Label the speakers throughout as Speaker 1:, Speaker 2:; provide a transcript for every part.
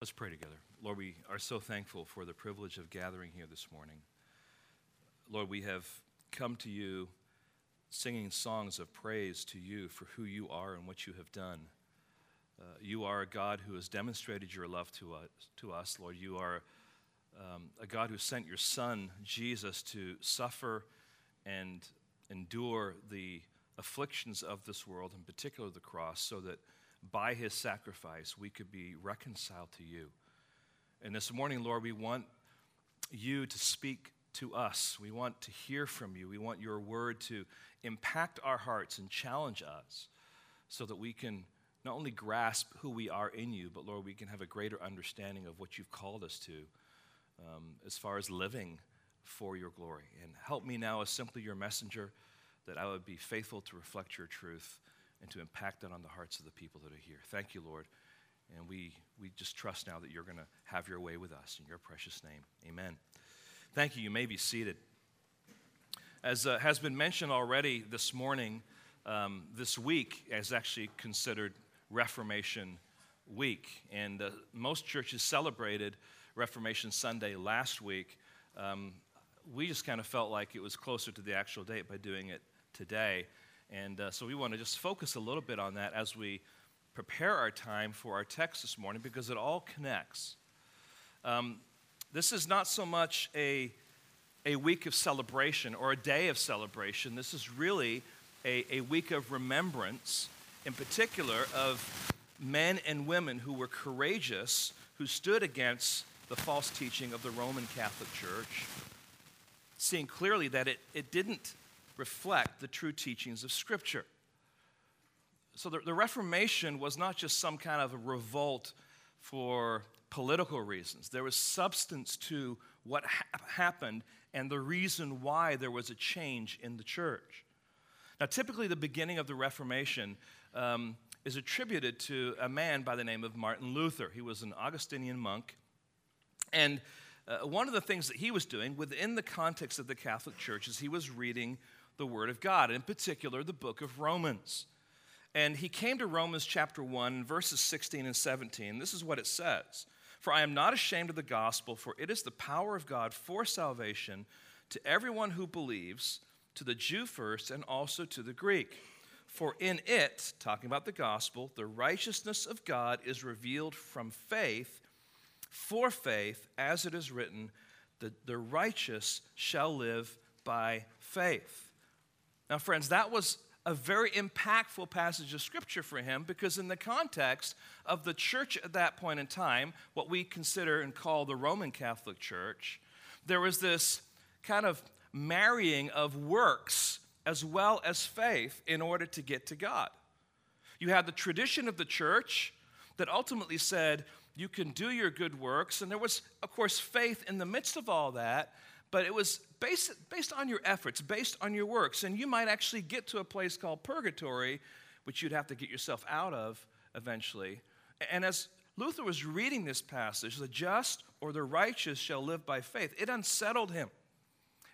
Speaker 1: Let's pray together. Lord, we are so thankful for the privilege of gathering here this morning. Lord, we have come to you singing songs of praise to you for who you are and what you have done. Uh, you are a God who has demonstrated your love to us, to us Lord. You are um, a God who sent your Son, Jesus, to suffer and endure the afflictions of this world, in particular the cross, so that by his sacrifice, we could be reconciled to you. And this morning, Lord, we want you to speak to us. We want to hear from you. We want your word to impact our hearts and challenge us so that we can not only grasp who we are in you, but Lord, we can have a greater understanding of what you've called us to um, as far as living for your glory. And help me now as simply your messenger that I would be faithful to reflect your truth and to impact that on the hearts of the people that are here. Thank you, Lord. And we, we just trust now that you're going to have your way with us in your precious name. Amen. Thank you. You may be seated. As uh, has been mentioned already this morning, um, this week is actually considered Reformation Week. And uh, most churches celebrated Reformation Sunday last week. Um, we just kind of felt like it was closer to the actual date by doing it today. And uh, so we want to just focus a little bit on that as we prepare our time for our text this morning because it all connects. Um, this is not so much a, a week of celebration or a day of celebration. This is really a, a week of remembrance, in particular, of men and women who were courageous, who stood against the false teaching of the Roman Catholic Church, seeing clearly that it, it didn't reflect the true teachings of Scripture. So the, the Reformation was not just some kind of a revolt for political reasons, there was substance to what ha- happened and the reason why there was a change in the church. Now, typically, the beginning of the Reformation um, is attributed to a man by the name of Martin Luther. He was an Augustinian monk. And uh, one of the things that he was doing within the context of the Catholic Church is he was reading the Word of God, in particular, the book of Romans. And he came to Romans chapter 1, verses 16 and 17. This is what it says For I am not ashamed of the gospel, for it is the power of God for salvation to everyone who believes, to the Jew first, and also to the Greek. For in it, talking about the gospel, the righteousness of God is revealed from faith for faith, as it is written, the, the righteous shall live by faith. Now, friends, that was a very impactful passage of scripture for him because, in the context of the church at that point in time, what we consider and call the Roman Catholic Church, there was this kind of marrying of works as well as faith in order to get to God. You had the tradition of the church that ultimately said you can do your good works, and there was, of course, faith in the midst of all that, but it was based, based on your efforts, based on your works. And you might actually get to a place called purgatory, which you'd have to get yourself out of eventually. And as Luther was reading this passage, the just or the righteous shall live by faith, it unsettled him.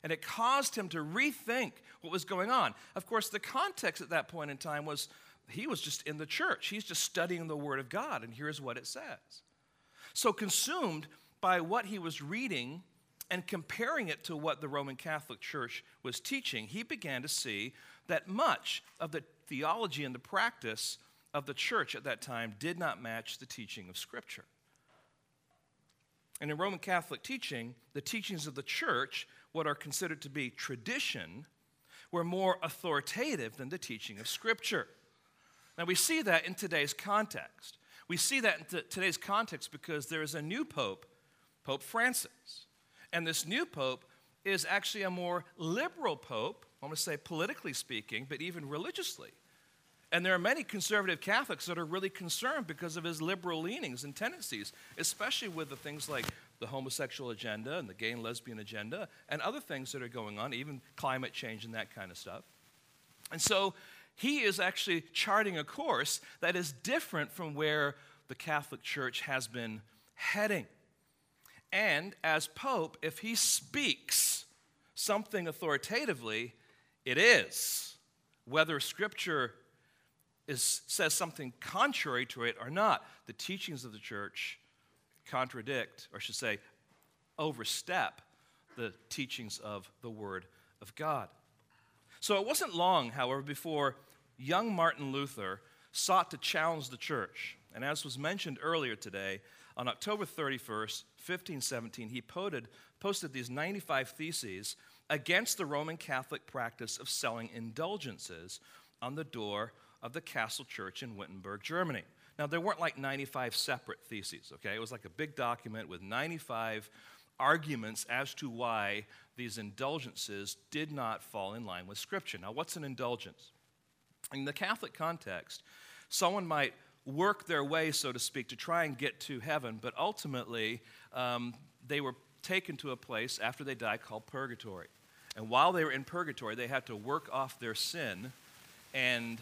Speaker 1: And it caused him to rethink what was going on. Of course, the context at that point in time was he was just in the church. He's just studying the Word of God, and here's what it says. So, consumed by what he was reading and comparing it to what the Roman Catholic Church was teaching, he began to see that much of the theology and the practice of the church at that time did not match the teaching of Scripture. And in Roman Catholic teaching, the teachings of the church, what are considered to be tradition, were more authoritative than the teaching of Scripture. Now, we see that in today's context. We see that in t- today's context because there is a new pope, Pope Francis. And this new pope is actually a more liberal pope, I'm going to say politically speaking, but even religiously. And there are many conservative Catholics that are really concerned because of his liberal leanings and tendencies, especially with the things like the homosexual agenda and the gay and lesbian agenda and other things that are going on, even climate change and that kind of stuff. And so he is actually charting a course that is different from where the Catholic Church has been heading. And as Pope, if he speaks something authoritatively, it is, whether Scripture is, says something contrary to it or not. The teachings of the church contradict, or should say, overstep the teachings of the Word of God. So it wasn't long, however, before young Martin Luther sought to challenge the church. And as was mentioned earlier today, on October 31st, 1517, he posted, posted these 95 theses against the Roman Catholic practice of selling indulgences on the door of the Castle Church in Wittenberg, Germany. Now, there weren't like 95 separate theses, okay? It was like a big document with 95 arguments as to why these indulgences did not fall in line with Scripture. Now, what's an indulgence? In the Catholic context, someone might work their way, so to speak, to try and get to heaven, but ultimately um, they were taken to a place after they died called purgatory. And while they were in purgatory, they had to work off their sin, and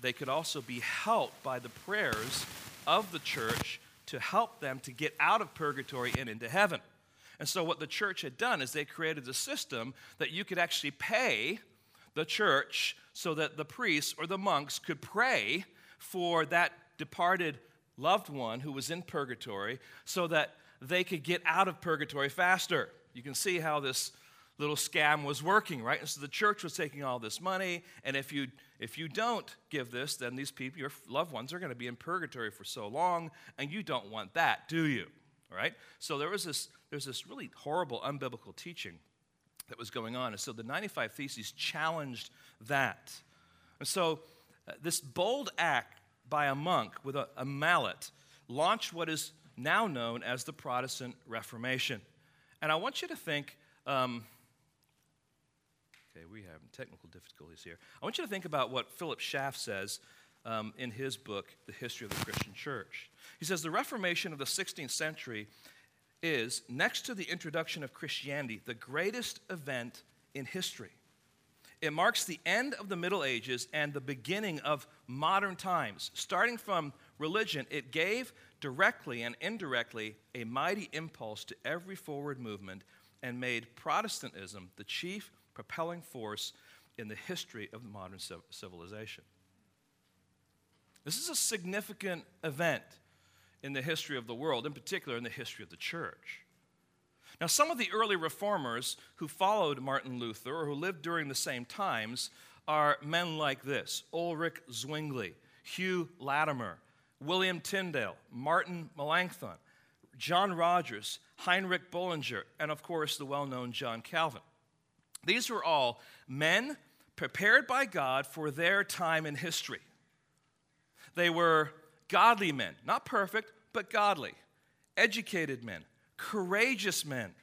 Speaker 1: they could also be helped by the prayers of the church to help them to get out of purgatory and into heaven. And so, what the church had done is they created a system that you could actually pay the church so that the priests or the monks could pray for that departed loved one who was in purgatory so that they could get out of purgatory faster. You can see how this little scam was working, right? And so the church was taking all this money, and if you if you don't give this, then these people, your loved ones, are going to be in purgatory for so long, and you don't want that, do you? All right? So there was this there's this really horrible unbiblical teaching that was going on. And so the 95 Theses challenged that. And so uh, this bold act by a monk with a, a mallet launched what is now known as the Protestant Reformation. And I want you to think. Um, okay, we have technical difficulties here. I want you to think about what Philip Schaff says um, in his book, The History of the Christian Church. He says the Reformation of the 16th century is, next to the introduction of Christianity, the greatest event in history. It marks the end of the Middle Ages and the beginning of modern times. Starting from religion, it gave directly and indirectly a mighty impulse to every forward movement and made Protestantism the chief propelling force in the history of modern civilization. This is a significant event in the history of the world, in particular in the history of the church. Now, some of the early reformers who followed Martin Luther or who lived during the same times are men like this Ulrich Zwingli, Hugh Latimer, William Tyndale, Martin Melanchthon, John Rogers, Heinrich Bullinger, and of course the well known John Calvin. These were all men prepared by God for their time in history. They were godly men, not perfect, but godly, educated men, courageous men.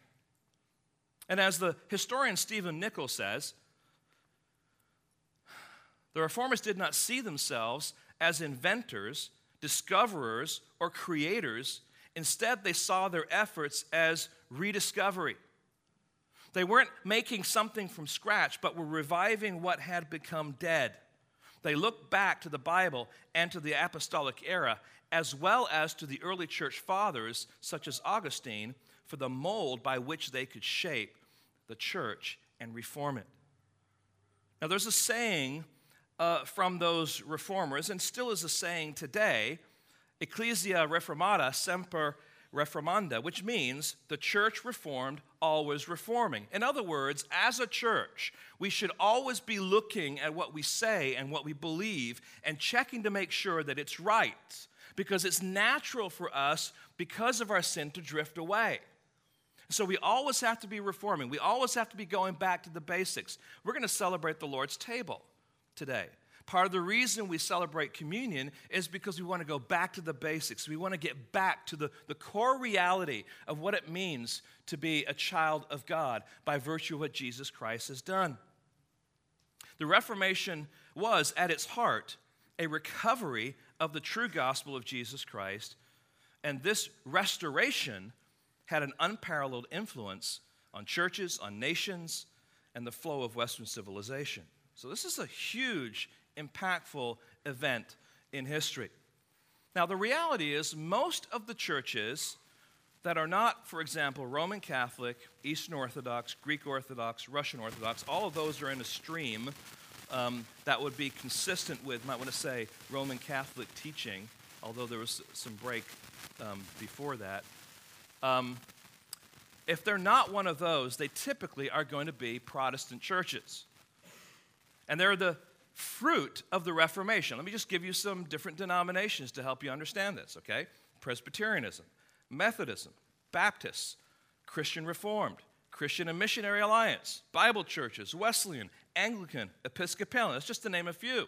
Speaker 1: And as the historian Stephen Nichols says, the reformers did not see themselves as inventors, discoverers, or creators. Instead, they saw their efforts as rediscovery. They weren't making something from scratch, but were reviving what had become dead. They looked back to the Bible and to the apostolic era, as well as to the early church fathers, such as Augustine, for the mold by which they could shape the church and reform it. Now, there's a saying uh, from those reformers, and still is a saying today Ecclesia Reformata Semper reformanda, which means the church reformed, always reforming. In other words, as a church, we should always be looking at what we say and what we believe and checking to make sure that it's right, because it's natural for us, because of our sin, to drift away. So we always have to be reforming. We always have to be going back to the basics. We're going to celebrate the Lord's table today. Part of the reason we celebrate communion is because we want to go back to the basics. We want to get back to the, the core reality of what it means to be a child of God by virtue of what Jesus Christ has done. The Reformation was, at its heart, a recovery of the true gospel of Jesus Christ, and this restoration had an unparalleled influence on churches, on nations, and the flow of Western civilization. So, this is a huge impactful event in history. Now, the reality is, most of the churches that are not, for example, Roman Catholic, Eastern Orthodox, Greek Orthodox, Russian Orthodox, all of those are in a stream um, that would be consistent with, might want to say, Roman Catholic teaching, although there was some break um, before that. Um, if they're not one of those, they typically are going to be Protestant churches. And they're the fruit of the Reformation. Let me just give you some different denominations to help you understand this, okay? Presbyterianism, Methodism, Baptists, Christian Reformed, Christian and Missionary Alliance, Bible churches, Wesleyan, Anglican, Episcopalian. That's just to name a few.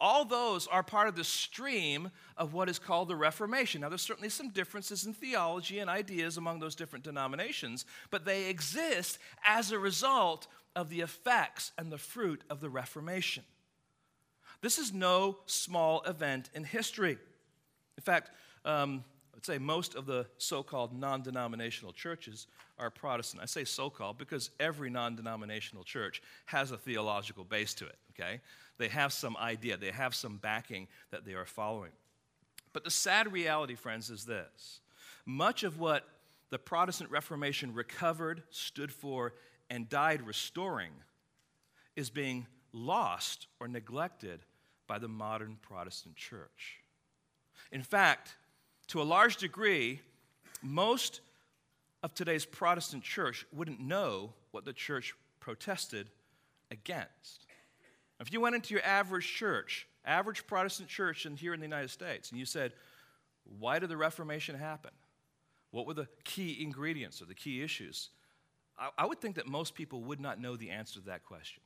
Speaker 1: All those are part of the stream of what is called the Reformation. Now, there's certainly some differences in theology and ideas among those different denominations, but they exist as a result of the effects and the fruit of the Reformation. This is no small event in history. In fact, um, I'd say most of the so called non denominational churches are Protestant. I say so called because every non denominational church has a theological base to it, okay? They have some idea, they have some backing that they are following. But the sad reality, friends, is this much of what the Protestant Reformation recovered, stood for, and died restoring is being lost or neglected by the modern Protestant church. In fact, to a large degree, most of today's Protestant church wouldn't know what the church protested against. If you went into your average church, average Protestant church in, here in the United States, and you said, Why did the Reformation happen? What were the key ingredients or the key issues? I, I would think that most people would not know the answer to that question.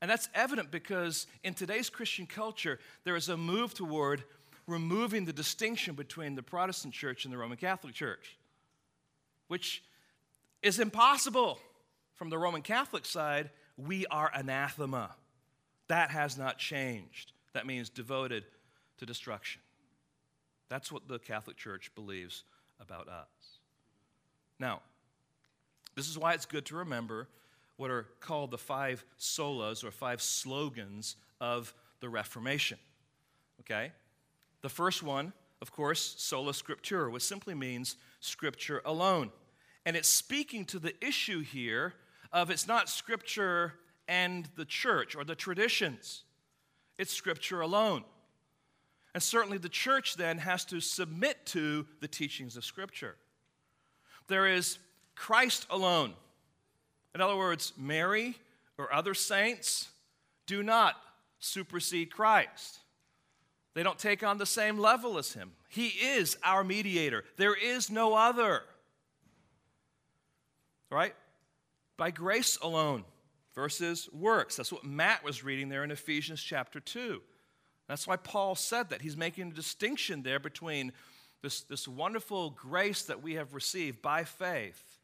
Speaker 1: And that's evident because in today's Christian culture, there is a move toward removing the distinction between the Protestant church and the Roman Catholic Church, which is impossible. From the Roman Catholic side, we are anathema. That has not changed. That means devoted to destruction. That's what the Catholic Church believes about us. Now, this is why it's good to remember what are called the five solas or five slogans of the Reformation. Okay? The first one, of course, sola scriptura, which simply means scripture alone. And it's speaking to the issue here of it's not scripture and the church or the traditions, it's scripture alone. And certainly the church then has to submit to the teachings of scripture. There is Christ alone. In other words, Mary or other saints do not supersede Christ. They don't take on the same level as him. He is our mediator. There is no other. Right? By grace alone versus works. That's what Matt was reading there in Ephesians chapter 2. That's why Paul said that. He's making a distinction there between this, this wonderful grace that we have received by faith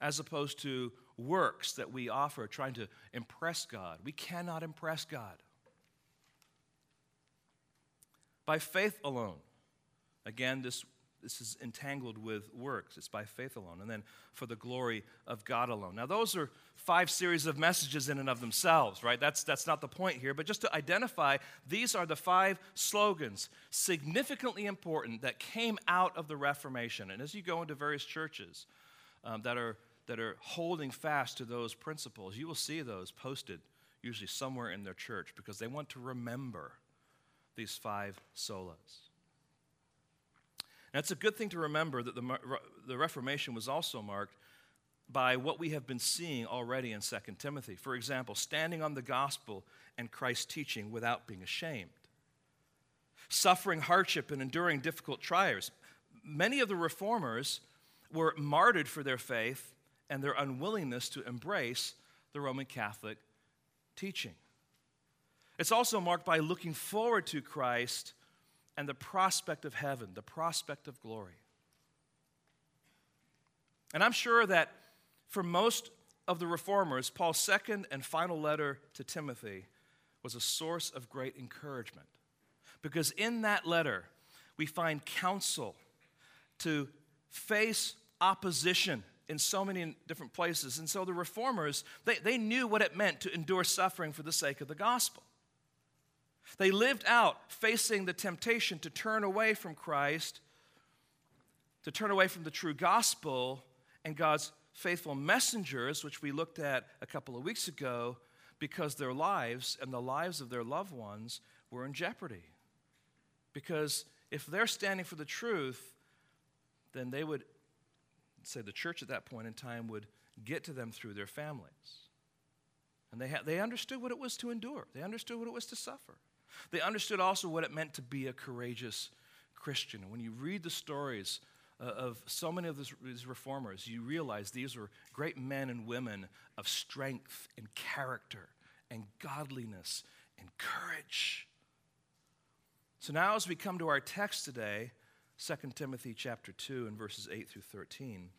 Speaker 1: as opposed to works that we offer trying to impress God. We cannot impress God by faith alone. Again, this, this is entangled with works. It's by faith alone. And then for the glory of God alone. Now, those are five series of messages in and of themselves, right? That's, that's not the point here. But just to identify, these are the five slogans, significantly important, that came out of the Reformation. And as you go into various churches um, that, are, that are holding fast to those principles, you will see those posted usually somewhere in their church because they want to remember these five solas. And it's a good thing to remember that the, the Reformation was also marked by what we have been seeing already in 2 Timothy. For example, standing on the gospel and Christ's teaching without being ashamed, suffering hardship and enduring difficult trials. Many of the reformers were martyred for their faith and their unwillingness to embrace the Roman Catholic teaching. It's also marked by looking forward to Christ and the prospect of heaven, the prospect of glory. And I'm sure that for most of the reformers, Paul's second and final letter to Timothy was a source of great encouragement. Because in that letter, we find counsel to face opposition in so many different places. And so the reformers, they, they knew what it meant to endure suffering for the sake of the gospel. They lived out facing the temptation to turn away from Christ, to turn away from the true gospel and God's faithful messengers, which we looked at a couple of weeks ago, because their lives and the lives of their loved ones were in jeopardy. Because if they're standing for the truth, then they would say the church at that point in time would get to them through their families. And they, ha- they understood what it was to endure, they understood what it was to suffer. They understood also what it meant to be a courageous Christian. When you read the stories uh, of so many of these reformers, you realize these were great men and women of strength and character and godliness and courage. So now as we come to our text today, 2 Timothy chapter 2 and verses 8 through 13,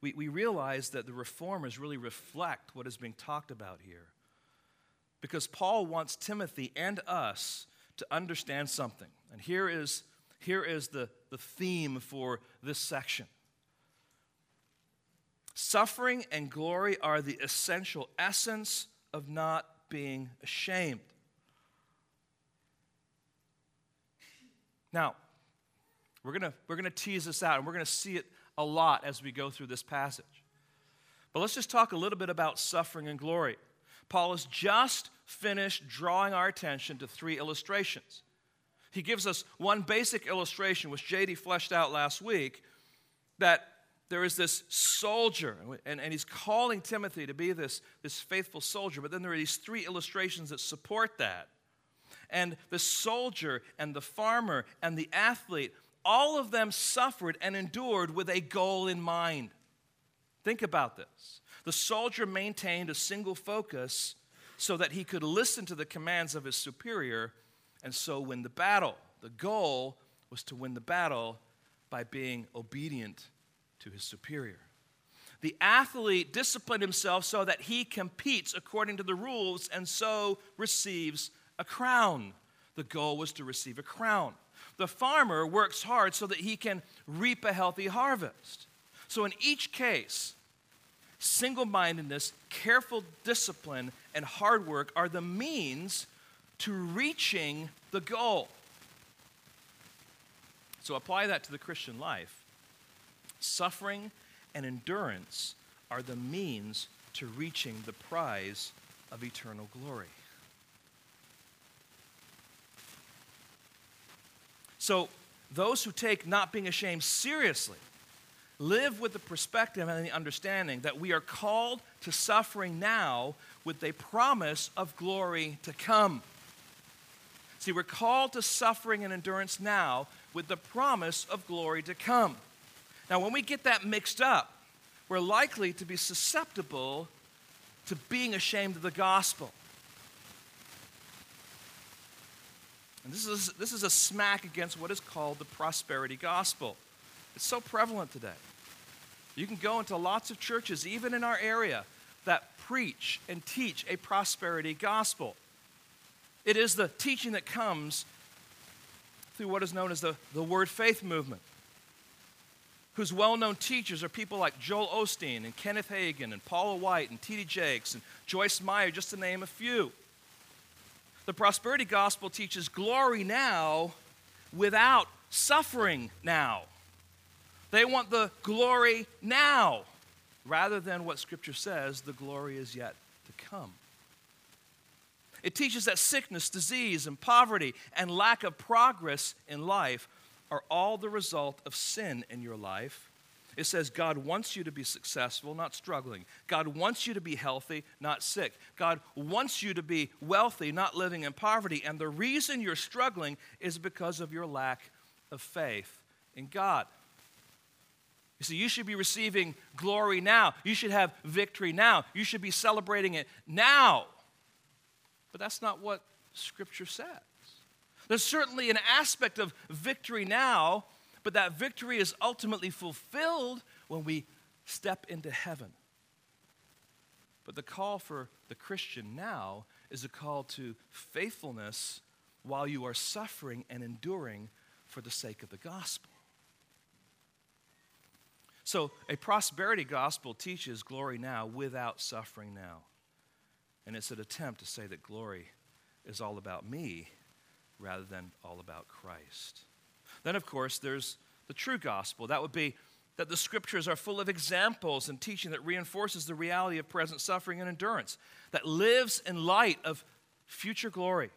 Speaker 1: we, we realize that the reformers really reflect what is being talked about here. Because Paul wants Timothy and us to understand something. And here is, here is the, the theme for this section. Suffering and glory are the essential essence of not being ashamed. Now, we're going we're going to tease this out, and we're going to see it a lot as we go through this passage. But let's just talk a little bit about suffering and glory. Paul has just finished drawing our attention to three illustrations. He gives us one basic illustration, which JD fleshed out last week, that there is this soldier, and, and he's calling Timothy to be this, this faithful soldier, but then there are these three illustrations that support that. And the soldier and the farmer and the athlete all of them suffered and endured with a goal in mind. Think about this. The soldier maintained a single focus so that he could listen to the commands of his superior and so win the battle. The goal was to win the battle by being obedient to his superior. The athlete disciplined himself so that he competes according to the rules and so receives a crown. The goal was to receive a crown. The farmer works hard so that he can reap a healthy harvest. So, in each case, single mindedness, careful discipline, and hard work are the means to reaching the goal. So, apply that to the Christian life. Suffering and endurance are the means to reaching the prize of eternal glory. So, those who take not being ashamed seriously live with the perspective and the understanding that we are called to suffering now with a promise of glory to come. See, we're called to suffering and endurance now with the promise of glory to come. Now, when we get that mixed up, we're likely to be susceptible to being ashamed of the gospel. And this is, this is a smack against what is called the prosperity gospel. It's so prevalent today. You can go into lots of churches, even in our area, that preach and teach a prosperity gospel. It is the teaching that comes through what is known as the, the Word Faith movement, whose well known teachers are people like Joel Osteen and Kenneth Hagin and Paula White and T.D. Jakes and Joyce Meyer, just to name a few. The prosperity gospel teaches glory now without suffering now. They want the glory now rather than what Scripture says the glory is yet to come. It teaches that sickness, disease, and poverty and lack of progress in life are all the result of sin in your life it says God wants you to be successful, not struggling. God wants you to be healthy, not sick. God wants you to be wealthy, not living in poverty. And the reason you're struggling is because of your lack of faith in God. See, you should be receiving glory now. You should have victory now. You should be celebrating it now. But that's not what Scripture says. There's certainly an aspect of victory now but that victory is ultimately fulfilled when we step into heaven. But the call for the Christian now is a call to faithfulness while you are suffering and enduring for the sake of the gospel. So, a prosperity gospel teaches glory now without suffering now. And it's an attempt to say that glory is all about me rather than all about Christ. Then, of course, there's the true gospel. That would be that the scriptures are full of examples and teaching that reinforces the reality of present suffering and endurance, that lives in light of future glory.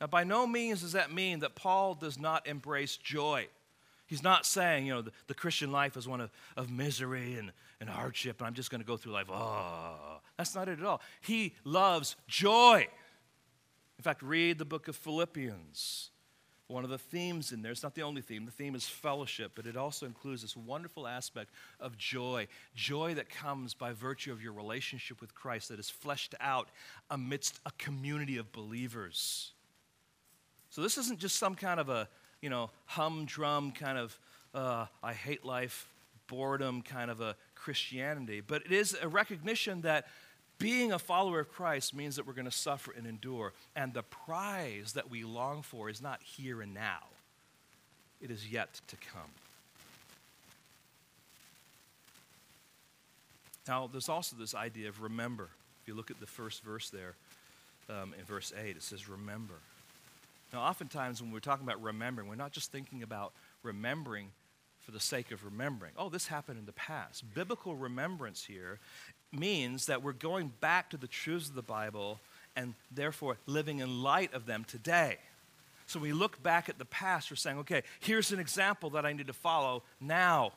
Speaker 1: Now, by no means does that mean that Paul does not embrace joy. He's not saying, you know, the, the Christian life is one of, of misery and, and hardship, and I'm just going to go through life. Oh, that's not it at all. He loves joy. In fact, read the book of Philippians. One of the themes in there, it's not the only theme, the theme is fellowship, but it also includes this wonderful aspect of joy. Joy that comes by virtue of your relationship with Christ that is fleshed out amidst a community of believers. So this isn't just some kind of a, you know, humdrum kind of, uh, I hate life, boredom kind of a Christianity, but it is a recognition that being a follower of Christ means that we're going to suffer and endure. And the prize that we long for is not here and now, it is yet to come. Now, there's also this idea of remember. If you look at the first verse there, um, in verse 8, it says, Remember. Now, oftentimes when we're talking about remembering, we're not just thinking about remembering for the sake of remembering. Oh, this happened in the past. Biblical remembrance here means that we're going back to the truths of the Bible and therefore living in light of them today. So we look back at the past, we're saying, okay, here's an example that I need to follow now.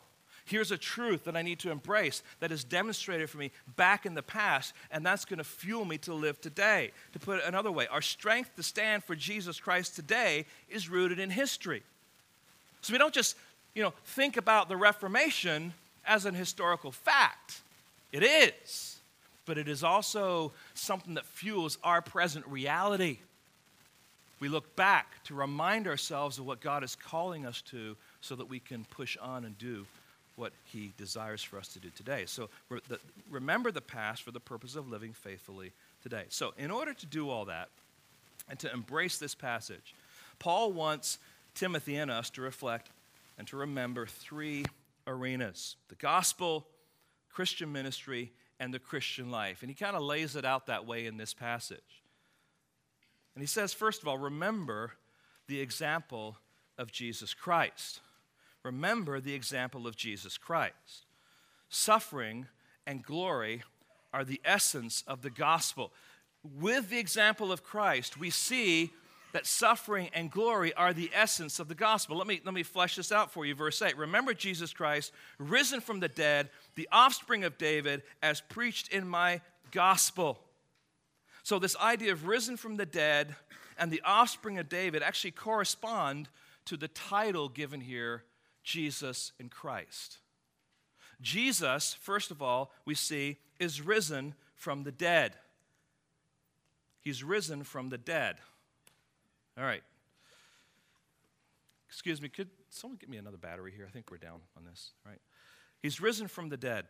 Speaker 1: Here's a truth that I need to embrace that is demonstrated for me back in the past, and that's going to fuel me to live today. To put it another way, our strength to stand for Jesus Christ today is rooted in history. So we don't just, you know, think about the Reformation as an historical fact. It is, but it is also something that fuels our present reality. We look back to remind ourselves of what God is calling us to so that we can push on and do what He desires for us to do today. So remember the past for the purpose of living faithfully today. So, in order to do all that and to embrace this passage, Paul wants Timothy and us to reflect and to remember three arenas the gospel, Christian ministry and the Christian life. And he kind of lays it out that way in this passage. And he says, first of all, remember the example of Jesus Christ. Remember the example of Jesus Christ. Suffering and glory are the essence of the gospel. With the example of Christ, we see that suffering and glory are the essence of the gospel. Let me, let me flesh this out for you. Verse 8 Remember Jesus Christ, risen from the dead, the offspring of David, as preached in my gospel. So, this idea of risen from the dead and the offspring of David actually correspond to the title given here Jesus in Christ. Jesus, first of all, we see, is risen from the dead. He's risen from the dead. All right. Excuse me, could someone get me another battery here? I think we're down on this, right? He's risen from the dead.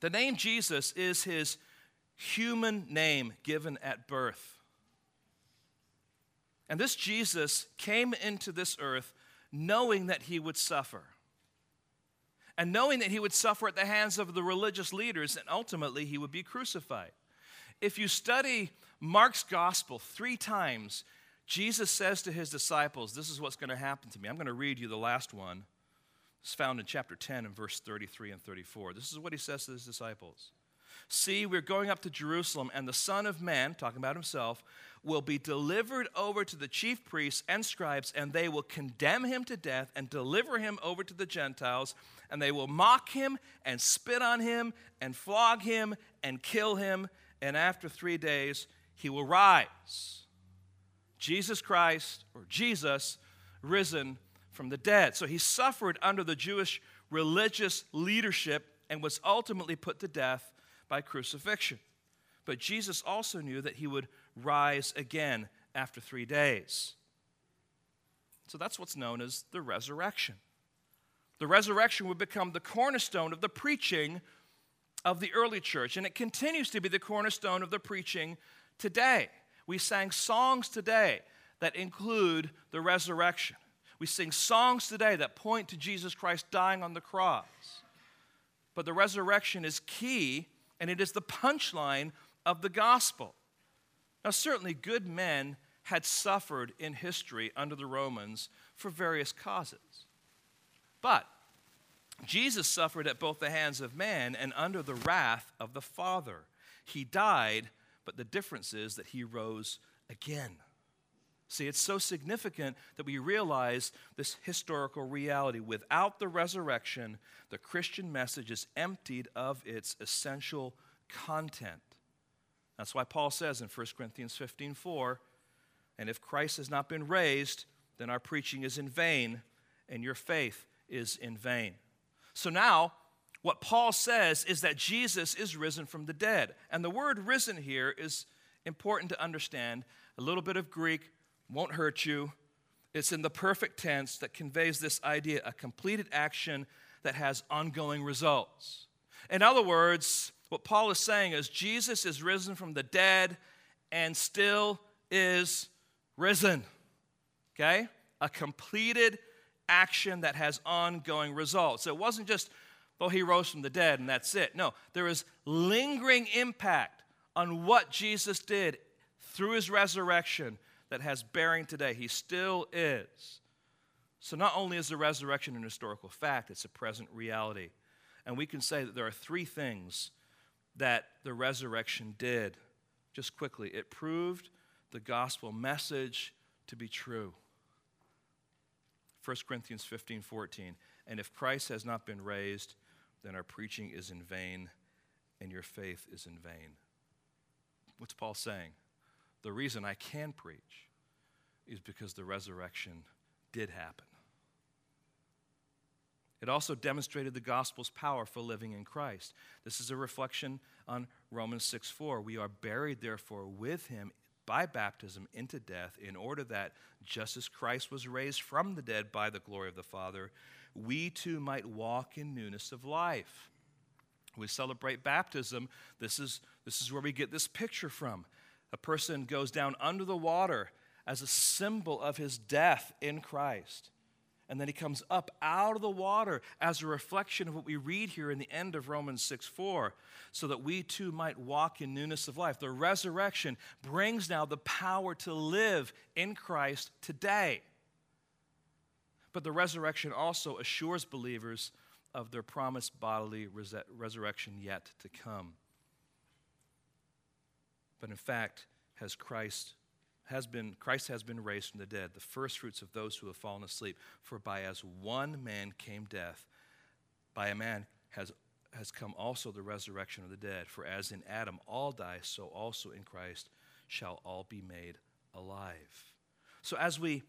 Speaker 1: The name Jesus is his human name given at birth. And this Jesus came into this earth knowing that he would suffer. And knowing that he would suffer at the hands of the religious leaders and ultimately he would be crucified. If you study Mark's gospel three times, Jesus says to his disciples, This is what's going to happen to me. I'm going to read you the last one. It's found in chapter 10 and verse 33 and 34. This is what he says to his disciples See, we're going up to Jerusalem, and the Son of Man, talking about himself, will be delivered over to the chief priests and scribes, and they will condemn him to death and deliver him over to the Gentiles, and they will mock him and spit on him and flog him and kill him, and after three days he will rise. Jesus Christ, or Jesus, risen from the dead. So he suffered under the Jewish religious leadership and was ultimately put to death by crucifixion. But Jesus also knew that he would rise again after three days. So that's what's known as the resurrection. The resurrection would become the cornerstone of the preaching of the early church, and it continues to be the cornerstone of the preaching today. We sang songs today that include the resurrection. We sing songs today that point to Jesus Christ dying on the cross. But the resurrection is key, and it is the punchline of the gospel. Now, certainly, good men had suffered in history under the Romans for various causes. But Jesus suffered at both the hands of man and under the wrath of the Father. He died but the difference is that he rose again. See, it's so significant that we realize this historical reality. Without the resurrection, the Christian message is emptied of its essential content. That's why Paul says in 1 Corinthians 15 4, and if Christ has not been raised, then our preaching is in vain, and your faith is in vain. So now, what Paul says is that Jesus is risen from the dead. And the word risen here is important to understand. A little bit of Greek won't hurt you. It's in the perfect tense that conveys this idea a completed action that has ongoing results. In other words, what Paul is saying is Jesus is risen from the dead and still is risen. Okay? A completed action that has ongoing results. So it wasn't just, oh, he rose from the dead and that's it. No, there is lingering impact on what Jesus did through his resurrection that has bearing today. He still is. So not only is the resurrection an historical fact, it's a present reality. And we can say that there are three things that the resurrection did. Just quickly, it proved the gospel message to be true. 1 Corinthians 15 14. And if Christ has not been raised, then our preaching is in vain and your faith is in vain. What's Paul saying? The reason I can preach is because the resurrection did happen. It also demonstrated the gospel's power for living in Christ. This is a reflection on Romans 6 4. We are buried, therefore, with him by baptism into death, in order that, just as Christ was raised from the dead by the glory of the Father, we too might walk in newness of life. We celebrate baptism. This is, this is where we get this picture from. A person goes down under the water as a symbol of his death in Christ. And then he comes up out of the water as a reflection of what we read here in the end of Romans 6 4, so that we too might walk in newness of life. The resurrection brings now the power to live in Christ today. But the resurrection also assures believers of their promised bodily res- resurrection yet to come. But in fact, has Christ has been Christ has been raised from the dead, the first fruits of those who have fallen asleep. For by as one man came death, by a man has has come also the resurrection of the dead. For as in Adam all die, so also in Christ shall all be made alive. So as we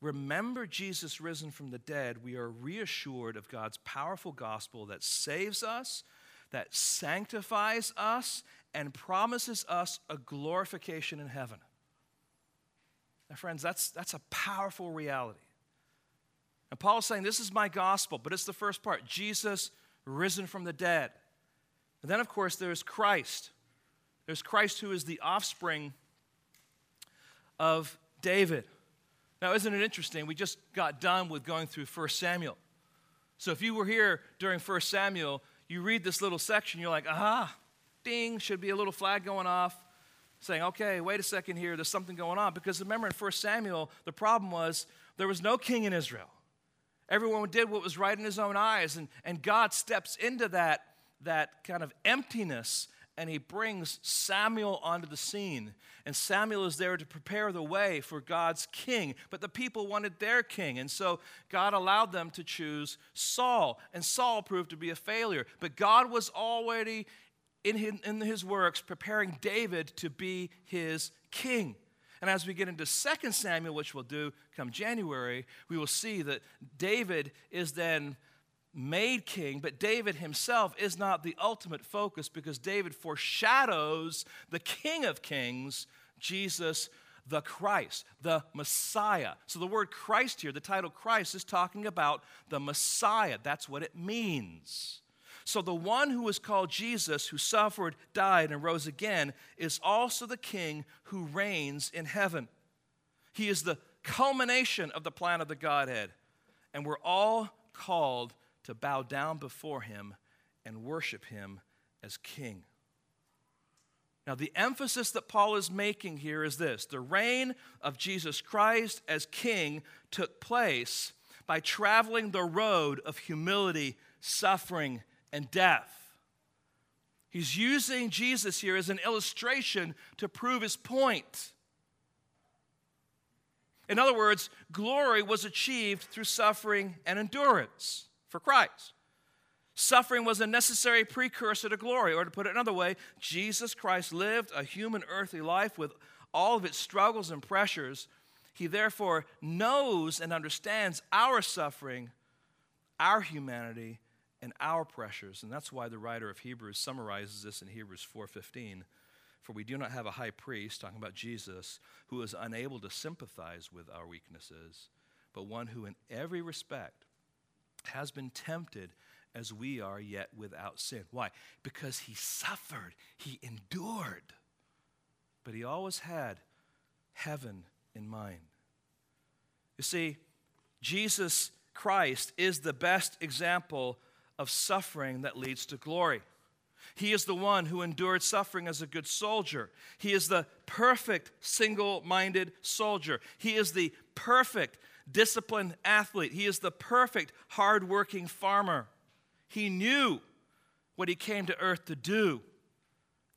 Speaker 1: remember Jesus risen from the dead, we are reassured of God's powerful gospel that saves us, that sanctifies us, and promises us a glorification in heaven. Now, friends, that's, that's a powerful reality. And Paul is saying, This is my gospel, but it's the first part Jesus risen from the dead. And then, of course, there's Christ. There's Christ who is the offspring of David. Now, isn't it interesting? We just got done with going through 1 Samuel. So if you were here during 1 Samuel, you read this little section, you're like, aha, ding, should be a little flag going off saying, okay, wait a second here, there's something going on. Because remember in 1 Samuel, the problem was there was no king in Israel. Everyone did what was right in his own eyes, and, and God steps into that, that kind of emptiness and he brings Samuel onto the scene. And Samuel is there to prepare the way for God's king. But the people wanted their king. And so God allowed them to choose Saul. And Saul proved to be a failure. But God was already in his, in his works preparing David to be his king. And as we get into 2 Samuel, which we'll do come January, we will see that David is then made king, but David himself is not the ultimate focus because David foreshadows the King of Kings, Jesus the Christ, the Messiah. So the word Christ here, the title Christ, is talking about the Messiah. That's what it means. So the one who is called Jesus, who suffered, died, and rose again, is also the king who reigns in heaven. He is the culmination of the plan of the Godhead. And we're all called to bow down before him and worship him as king. Now, the emphasis that Paul is making here is this the reign of Jesus Christ as king took place by traveling the road of humility, suffering, and death. He's using Jesus here as an illustration to prove his point. In other words, glory was achieved through suffering and endurance for Christ. Suffering was a necessary precursor to glory, or to put it another way, Jesus Christ lived a human earthly life with all of its struggles and pressures. He therefore knows and understands our suffering, our humanity, and our pressures. And that's why the writer of Hebrews summarizes this in Hebrews 4:15. For we do not have a high priest, talking about Jesus, who is unable to sympathize with our weaknesses, but one who in every respect has been tempted as we are, yet without sin. Why? Because he suffered, he endured, but he always had heaven in mind. You see, Jesus Christ is the best example of suffering that leads to glory. He is the one who endured suffering as a good soldier. He is the perfect single minded soldier. He is the perfect disciplined athlete. He is the perfect hard-working farmer. He knew what he came to earth to do,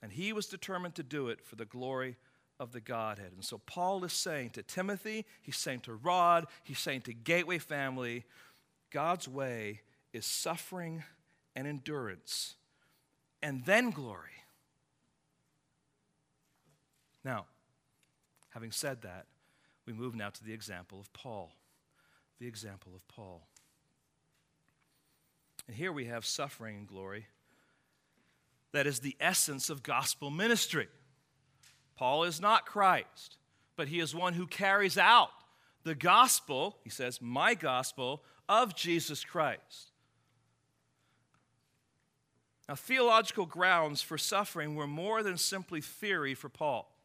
Speaker 1: and he was determined to do it for the glory of the Godhead. And so Paul is saying to Timothy, he's saying to Rod, he's saying to Gateway family, God's way is suffering and endurance, and then glory. Now, having said that, we move now to the example of Paul. The example of Paul. And here we have suffering and glory. That is the essence of gospel ministry. Paul is not Christ, but he is one who carries out the gospel, he says, my gospel of Jesus Christ. Now, theological grounds for suffering were more than simply theory for Paul.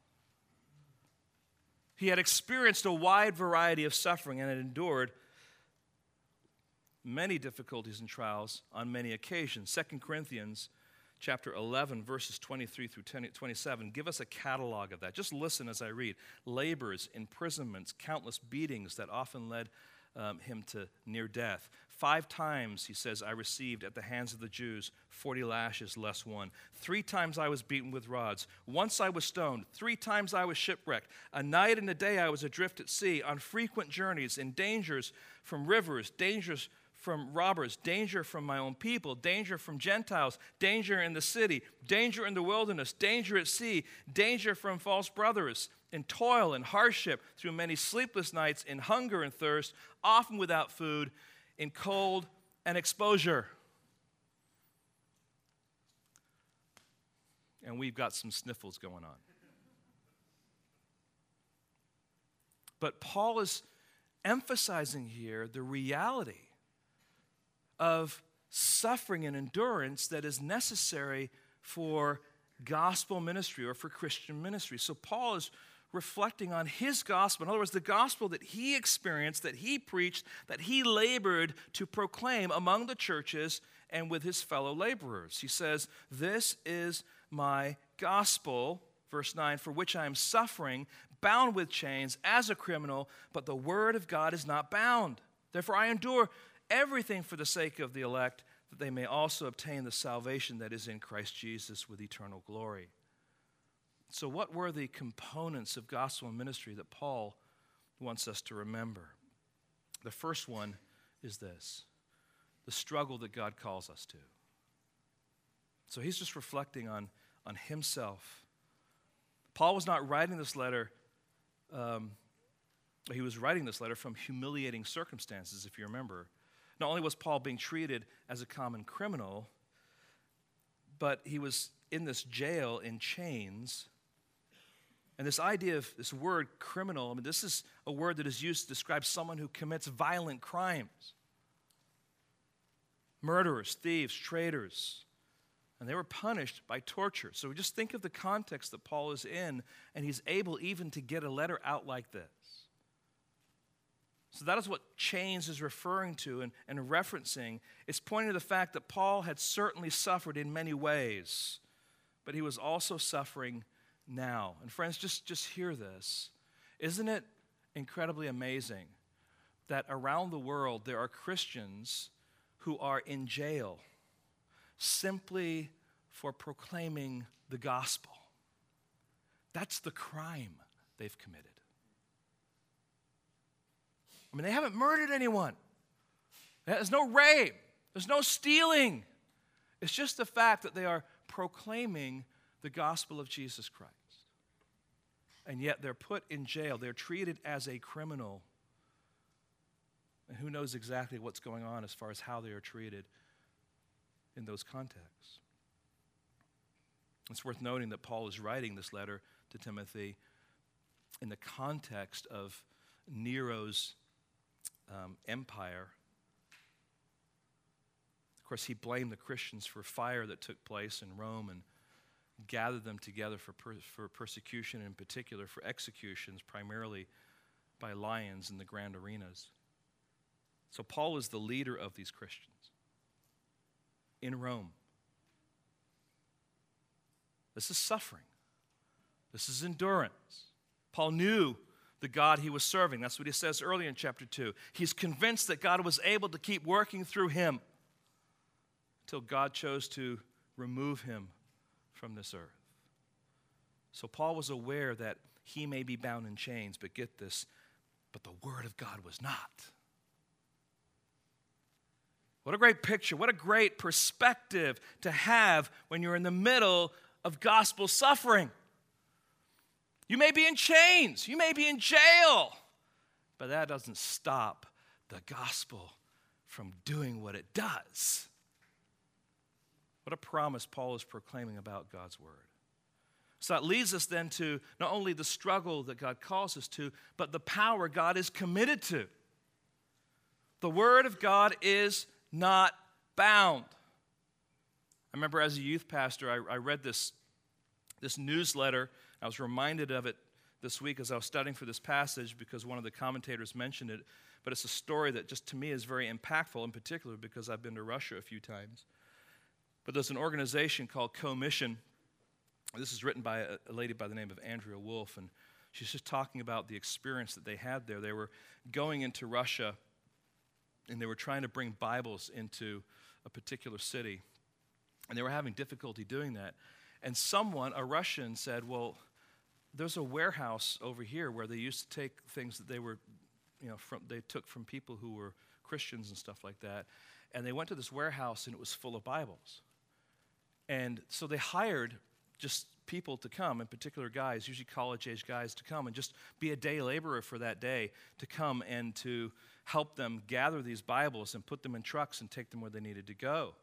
Speaker 1: He had experienced a wide variety of suffering and had endured many difficulties and trials on many occasions. 2 Corinthians chapter 11 verses 23 through 27 give us a catalog of that. Just listen as I read. Labors, imprisonments, countless beatings that often led um, him to near death. Five times, he says, I received at the hands of the Jews 40 lashes less one. Three times I was beaten with rods. Once I was stoned. Three times I was shipwrecked. A night and a day I was adrift at sea, on frequent journeys, in dangers from rivers, dangers from robbers, danger from my own people, danger from Gentiles, danger in the city, danger in the wilderness, danger at sea, danger from false brothers, in toil and hardship, through many sleepless nights, in hunger and thirst, often without food, in cold and exposure. And we've got some sniffles going on. But Paul is emphasizing here the reality of suffering and endurance that is necessary for gospel ministry or for Christian ministry. So Paul is reflecting on his gospel. In other words, the gospel that he experienced, that he preached, that he labored to proclaim among the churches and with his fellow laborers. He says, This is my gospel, verse 9, for which I am suffering, bound with chains as a criminal, but the word of God is not bound. Therefore, I endure everything for the sake of the elect, that they may also obtain the salvation that is in Christ Jesus with eternal glory. So, what were the components of gospel ministry that Paul wants us to remember? The first one is this the struggle that God calls us to. So, he's just reflecting on, on himself. Paul was not writing this letter um, he was writing this letter from humiliating circumstances, if you remember. Not only was Paul being treated as a common criminal, but he was in this jail in chains. And this idea of this word criminal, I mean, this is a word that is used to describe someone who commits violent crimes murderers, thieves, traitors. And they were punished by torture. So just think of the context that Paul is in, and he's able even to get a letter out like this. So that is what chains is referring to and, and referencing. It's pointing to the fact that Paul had certainly suffered in many ways, but he was also suffering now. And friends, just, just hear this. Isn't it incredibly amazing that around the world there are Christians who are in jail simply for proclaiming the gospel? That's the crime they've committed. I mean, they haven't murdered anyone. There's no rape, there's no stealing. It's just the fact that they are proclaiming the gospel of Jesus Christ. And yet they're put in jail, they're treated as a criminal. And who knows exactly what's going on as far as how they are treated in those contexts. It's worth noting that Paul is writing this letter to Timothy in the context of Nero's um, empire. Of course, he blamed the Christians for fire that took place in Rome and gathered them together for, per- for persecution, in particular for executions, primarily by lions in the grand arenas. So, Paul is the leader of these Christians in Rome. This is suffering, this is endurance. Paul knew the God he was serving. That's what he says earlier in chapter 2. He's convinced that God was able to keep working through him until God chose to remove him from this earth. So Paul was aware that he may be bound in chains, but get this, but the word of God was not. What a great picture. What a great perspective to have when you're in the middle of gospel suffering. You may be in chains, you may be in jail, but that doesn't stop the gospel from doing what it does. What a promise Paul is proclaiming about God's word. So that leads us then to not only the struggle that God calls us to, but the power God is committed to. The word of God is not bound. I remember as a youth pastor, I, I read this, this newsletter I was reminded of it this week as I was studying for this passage because one of the commentators mentioned it. But it's a story that just to me is very impactful, in particular because I've been to Russia a few times. But there's an organization called Co-Mission. This is written by a, lady by the name of Andrea Wulf, and she's just talking about the experience that they had there. They were going into Russia, and they were trying to bring Bibles into a particular city, and they were having difficulty doing that. And someone, a Russian, said, Well, there's a warehouse over here where they used to take things that they were, you know, from, they took from people who were Christians and stuff like that. And they went to this warehouse and it was full of Bibles. And so they hired just people to come, in particular guys, usually college age guys, to come and just be a day laborer for that day, to come and to help them gather these Bibles and put them in trucks and take them where they needed to go.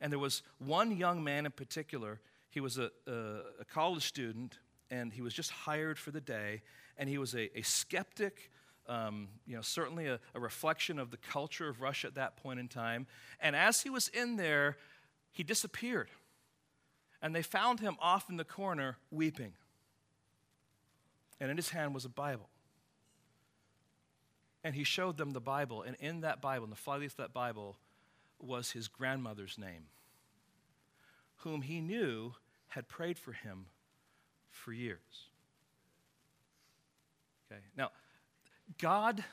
Speaker 1: And there was one young man in particular, he was a, a, a college student and he was just hired for the day, and he was a, a skeptic. Um, you know, certainly a, a reflection of the culture of Russia at that point in time. And as he was in there, he disappeared. And they found him off in the corner weeping. And in his hand was a Bible. And he showed them the Bible. And in that Bible, in the flyleaf of that Bible, was his grandmother's name, whom he knew had prayed for him for years. Okay, now, God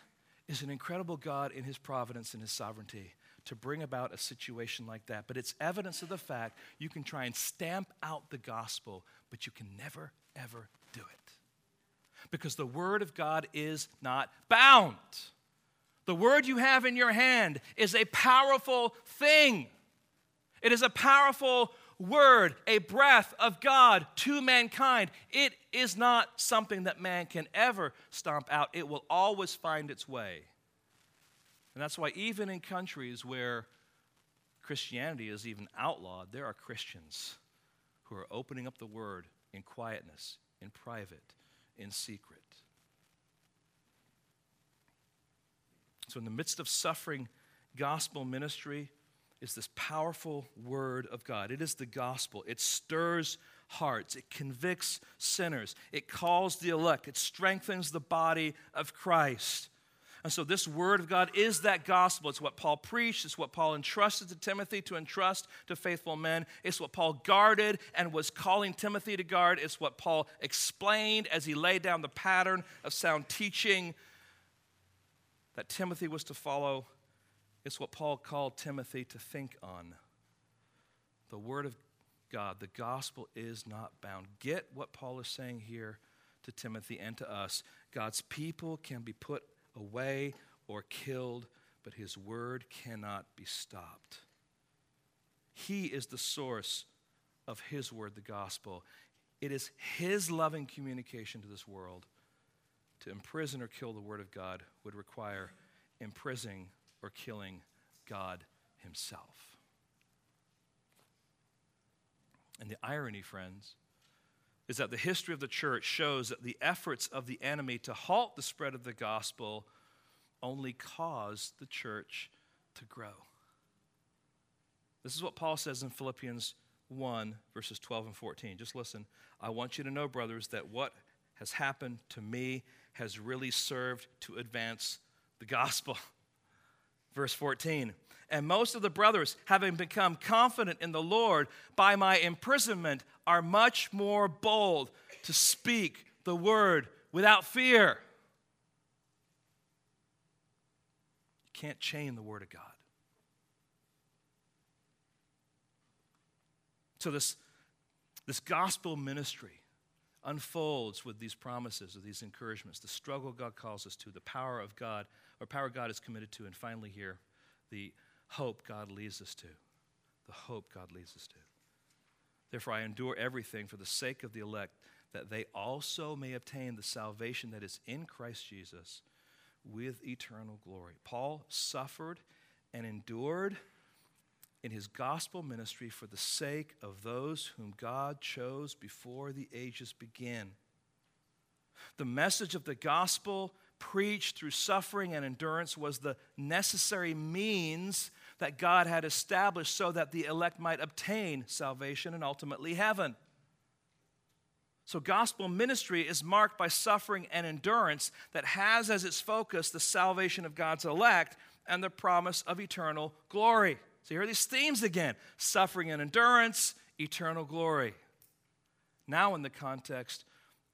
Speaker 1: is an incredible God in his providence and his sovereignty to bring about a situation like that. But it's evidence of the fact you can try and stamp out the gospel, but you can never, ever do it. Because the word of God is not bound. The word you have in your hand is a powerful thing. It is a powerful word, a breath of God to mankind. It is not something that man can ever stomp out, it will always find its way. And that's why, even in countries where Christianity is even outlawed, there are Christians who are opening up the word in quietness, in private, in secret. So, in the midst of suffering gospel ministry, is this powerful word of God. It is the gospel. It stirs hearts, it convicts sinners, it calls the elect, it strengthens the body of Christ. And so, this word of God is that gospel. It's what Paul preached. It's what Paul entrusted to Timothy to entrust to faithful men. It's what Paul guarded and was calling Timothy to guard. It's what Paul explained as he laid down the pattern of sound teaching that Timothy was to follow. It's what Paul called Timothy to think on. The Word of God, the gospel is not bound. Get what Paul is saying here to Timothy and to us. God's people can be put away or killed, but his word cannot be stopped. He is the source of his word, the gospel. It is his loving communication to this world. To imprison or kill the word of God would require imprisoning or killing God himself. And the irony, friends, is that the history of the church shows that the efforts of the enemy to halt the spread of the gospel only caused the church to grow. This is what Paul says in Philippians 1, verses 12 and 14. Just listen. I want you to know, brothers, that what has happened to me has really served to advance the gospel. Verse 14. And most of the brothers, having become confident in the Lord by my imprisonment, are much more bold to speak the word without fear. You can't chain the word of God. So, this, this gospel ministry unfolds with these promises, with these encouragements, the struggle God calls us to, the power of God, or power God is committed to, and finally, here, the hope God leads us to. The hope God leads us to. Therefore, I endure everything for the sake of the elect, that they also may obtain the salvation that is in Christ Jesus with eternal glory. Paul suffered and endured in his gospel ministry for the sake of those whom God chose before the ages began. The message of the gospel preached through suffering and endurance was the necessary means that God had established so that the elect might obtain salvation and ultimately heaven. So, gospel ministry is marked by suffering and endurance that has as its focus the salvation of God's elect and the promise of eternal glory. So, here are these themes again suffering and endurance, eternal glory. Now, in the context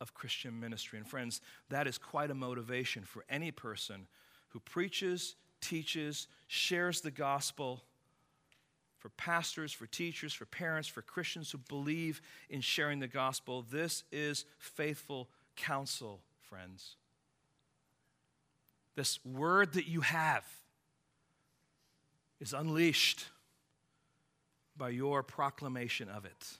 Speaker 1: of Christian ministry. And, friends, that is quite a motivation for any person who preaches teaches, shares the gospel, for pastors, for teachers, for parents, for Christians who believe in sharing the gospel. This is faithful counsel, friends. This word that you have is unleashed by your proclamation of it.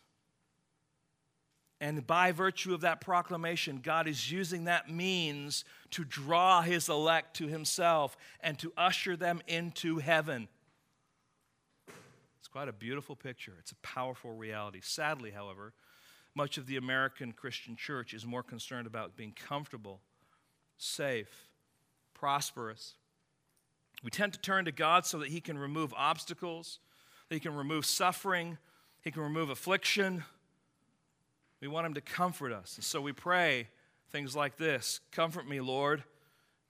Speaker 1: And by virtue of that proclamation, God is using that means to draw his elect to himself and to usher them into heaven. It's quite a beautiful picture. It's a powerful reality. Sadly, however, much of the American Christian church is more concerned about being comfortable, safe, prosperous. We tend to turn to God so that he can remove obstacles, that he can remove suffering, he can remove affliction we want Him to comfort us. And so we pray things like this Comfort me, Lord,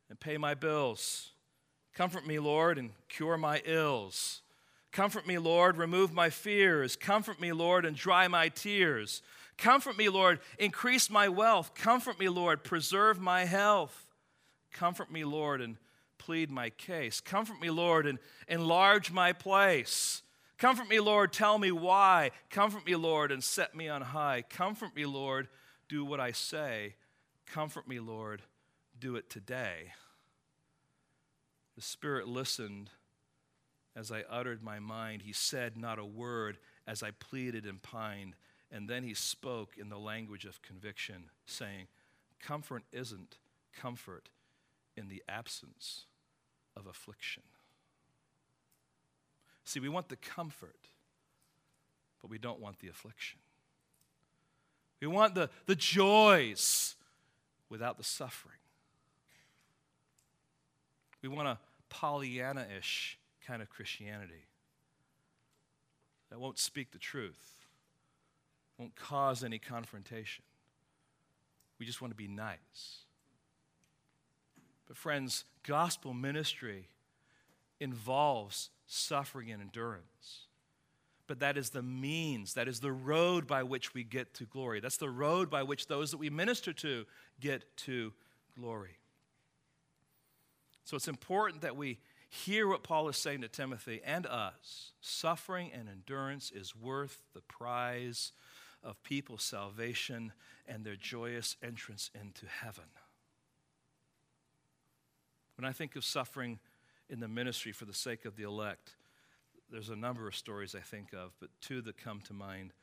Speaker 1: and pay my bills. Comfort me, Lord, and cure my ills. Comfort me, Lord, remove my fears. Comfort me, Lord, and dry my tears. Comfort me, Lord, increase my wealth. Comfort me, Lord, preserve my health. Comfort me, Lord, and plead my case. Comfort me, Lord, and enlarge my place. Comfort me, Lord, tell me why. Comfort me, Lord, and set me on high. Comfort me, Lord, do what I say. Comfort me, Lord, do it today. The Spirit listened as I uttered my mind. He said not a word as I pleaded and pined. And then he spoke in the language of conviction, saying, Comfort isn't comfort in the absence of affliction. See, we want the comfort, but we don't want the affliction. We want the, the joys without the suffering. We want a Pollyanna ish kind of Christianity that won't speak the truth, won't cause any confrontation. We just want to be nice. But, friends, gospel ministry involves suffering and endurance. But that is the means, that is the road by which we get to glory. That's the road by which those that we minister to get to glory. So it's important that we hear what Paul is saying to Timothy and us. Suffering and endurance is worth the prize of people's salvation and their joyous entrance into heaven. When I think of suffering in the ministry for the sake of the elect, there's a number of stories I think of, but two that come to mind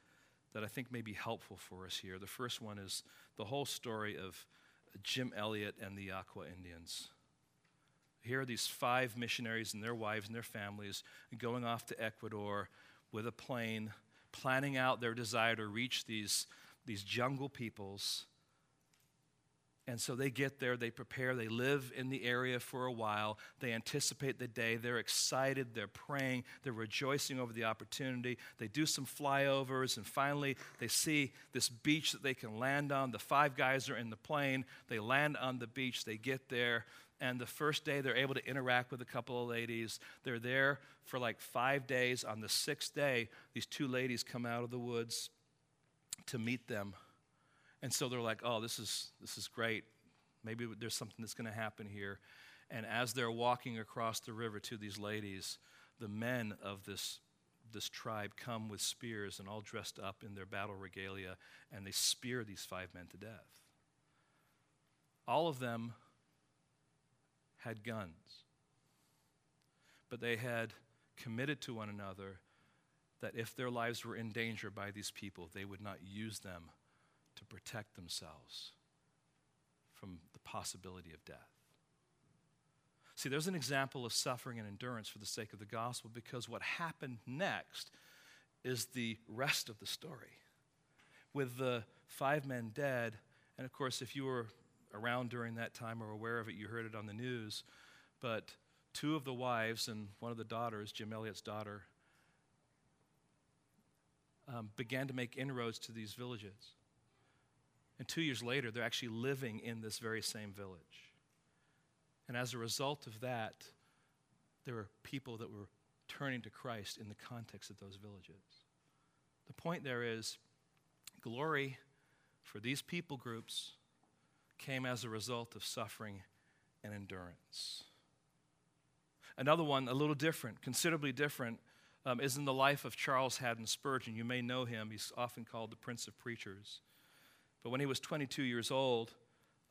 Speaker 1: that I think may be helpful for us here. The first one is the whole story of Jim Elliot and the Auca Indians. Here are these five missionaries and their wives and their families going off to Ecuador with a plane, planning out their desire to reach these, these jungle peoples and so they get there, they prepare, they live in the area for a while, they anticipate the day, they're excited, they're praying, they're rejoicing over the opportunity. They do some flyovers, and finally they see this beach that they can land on. The five guys are in the plane, they land on the beach, they get there, and the first day they're able to interact with a couple of ladies. They're there for like five days. On the sixth day, these two ladies come out of the woods to meet them and so they're like, oh, this is, this is great. Maybe there's something that's going to happen here. And as they're walking across the river to these ladies, the men of this, this tribe come with spears and all dressed up in their battle regalia, and they spear these five men to death. All of them had guns, but they had committed to one another that if their lives were in danger by these people, they would not use them to protect themselves from the possibility of death. See, there's an example of suffering and endurance for the sake of the gospel because what happened next is the rest of the story. With the five men dead, and of course, if you were around during that time or aware of it, you heard it on the news, but two of the wives and one of the daughters, Jim Elliot's daughter, um, began to make inroads to these villages. And two years later, they're actually living in this very same village. And as a result of that, there were people that were turning to Christ in the context of those villages. The point there is glory for these people groups came as a result of suffering and endurance. Another one, a little different, considerably different, um, is in the life of Charles Haddon Spurgeon. You may know him, he's often called the Prince of Preachers. But when he was 22 years old,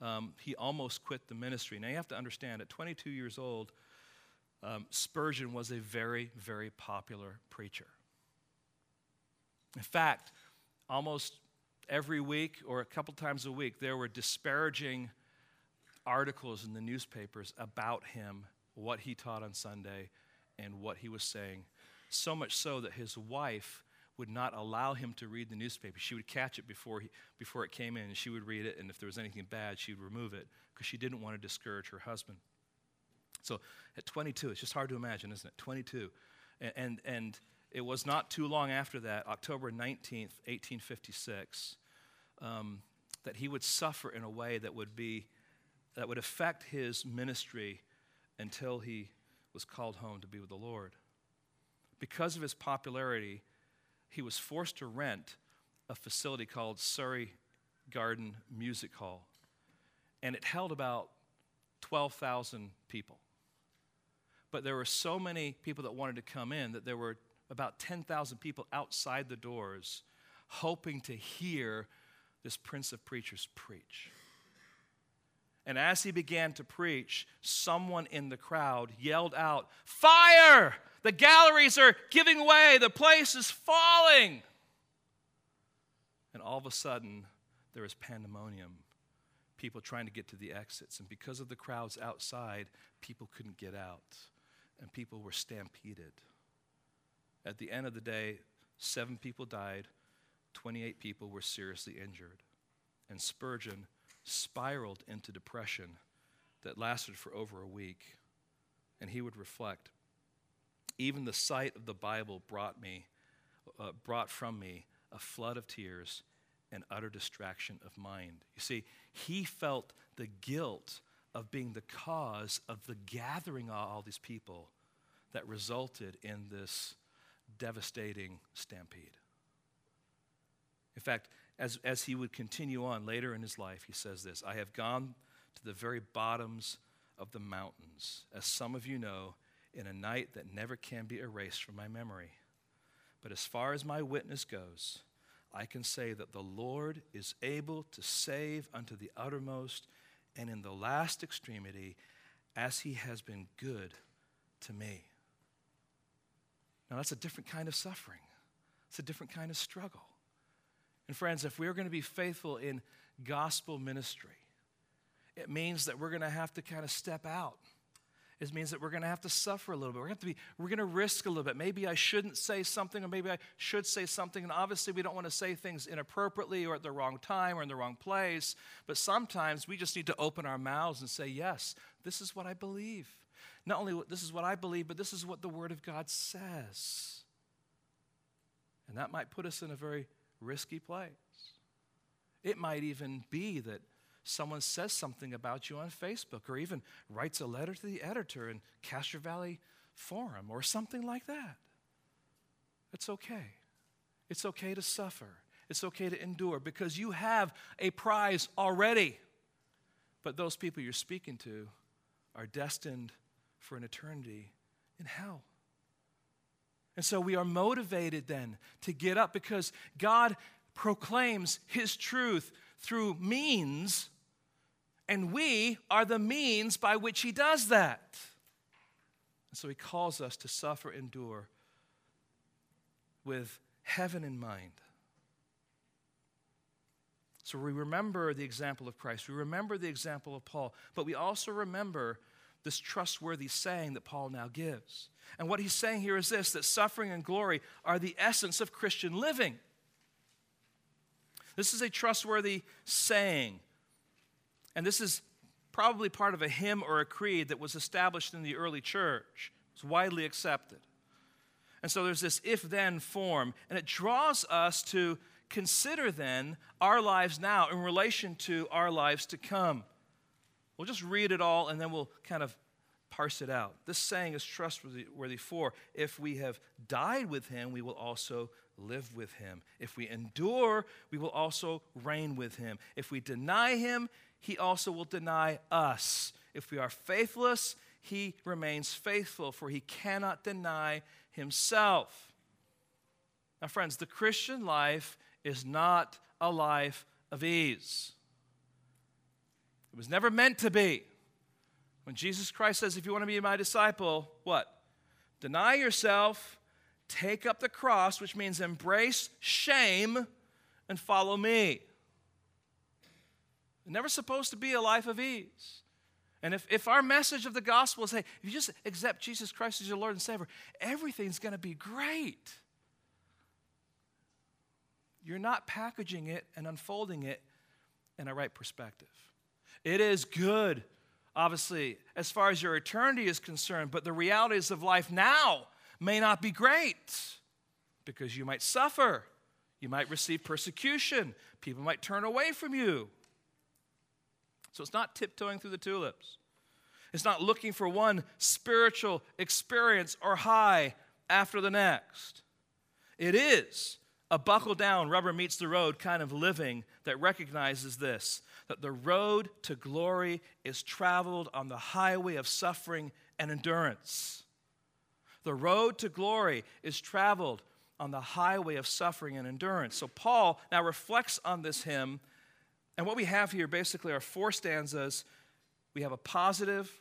Speaker 1: um, he almost quit the ministry. Now you have to understand, at 22 years old, um, Spurgeon was a very, very popular preacher. In fact, almost every week or a couple times a week, there were disparaging articles in the newspapers about him, what he taught on Sunday, and what he was saying. So much so that his wife would not allow him to read the newspaper. She would catch it before, he, before it came in, and she would read it, and if there was anything bad, she would remove it because she didn't want to discourage her husband. So at 22, it's just hard to imagine, isn't it? 22. And, and, and it was not too long after that, October 19th, 1856, um, that he would suffer in a way that would be that would affect his ministry until he was called home to be with the Lord. Because of his popularity, he was forced to rent a facility called Surrey Garden Music Hall. And it held about 12,000 people. But there were so many people that wanted to come in that there were about 10,000 people outside the doors hoping to hear this Prince of Preachers preach. And as he began to preach, someone in the crowd yelled out, Fire! The galleries are giving way, the place is falling. And all of a sudden, there is pandemonium. People trying to get to the exits. And because of the crowds outside, people couldn't get out. And people were stampeded. At the end of the day, seven people died, 28 people were seriously injured. And Spurgeon spiraled into depression that lasted for over a week. And he would reflect even the sight of the Bible brought me, uh, brought from me a flood of tears and utter distraction of mind. You see, he felt the guilt of being the cause of the gathering of all these people that resulted in this devastating stampede. In fact, as, as he would continue on later in his life, he says this I have gone to the very bottoms of the mountains, as some of you know, in a night that never can be erased from my memory. But as far as my witness goes, I can say that the Lord is able to save unto the uttermost, and in the last extremity, as he has been good to me. Now, that's a different kind of suffering, it's a different kind of struggle. And, friends, if we're going to be faithful in gospel ministry, it means that we're going to have to kind of step out. It means that we're going to have to suffer a little bit. We're going to, be, we're going to risk a little bit. Maybe I shouldn't say something, or maybe I should say something. And obviously, we don't want to say things inappropriately or at the wrong time or in the wrong place. But sometimes we just need to open our mouths and say, Yes, this is what I believe. Not only this is what I believe, but this is what the Word of God says. And that might put us in a very risky place. It might even be that someone says something about you on Facebook or even writes a letter to the editor in Castro Valley Forum or something like that. It's okay. It's okay to suffer. It's okay to endure because you have a prize already. But those people you're speaking to are destined for an eternity in hell. And so we are motivated then to get up because God proclaims His truth through means, and we are the means by which He does that. And so He calls us to suffer, endure with heaven in mind. So we remember the example of Christ, we remember the example of Paul, but we also remember this trustworthy saying that Paul now gives. And what he's saying here is this that suffering and glory are the essence of Christian living. This is a trustworthy saying. And this is probably part of a hymn or a creed that was established in the early church. It's widely accepted. And so there's this if then form, and it draws us to consider then our lives now in relation to our lives to come. We'll just read it all and then we'll kind of parse it out. This saying is trustworthy for if we have died with him, we will also live with him. If we endure, we will also reign with him. If we deny him, he also will deny us. If we are faithless, he remains faithful, for he cannot deny himself. Now, friends, the Christian life is not a life of ease. It was never meant to be. When Jesus Christ says, if you want to be my disciple, what? Deny yourself, take up the cross, which means embrace shame, and follow me. Never supposed to be a life of ease. And if, if our message of the gospel is, hey, if you just accept Jesus Christ as your Lord and Savior, everything's going to be great. You're not packaging it and unfolding it in a right perspective. It is good, obviously, as far as your eternity is concerned, but the realities of life now may not be great because you might suffer, you might receive persecution, people might turn away from you. So it's not tiptoeing through the tulips. It's not looking for one spiritual experience or high after the next. It is a buckle down, rubber meets the road kind of living that recognizes this that the road to glory is traveled on the highway of suffering and endurance. The road to glory is traveled on the highway of suffering and endurance. So Paul now reflects on this hymn, and what we have here basically are four stanzas. We have a positive,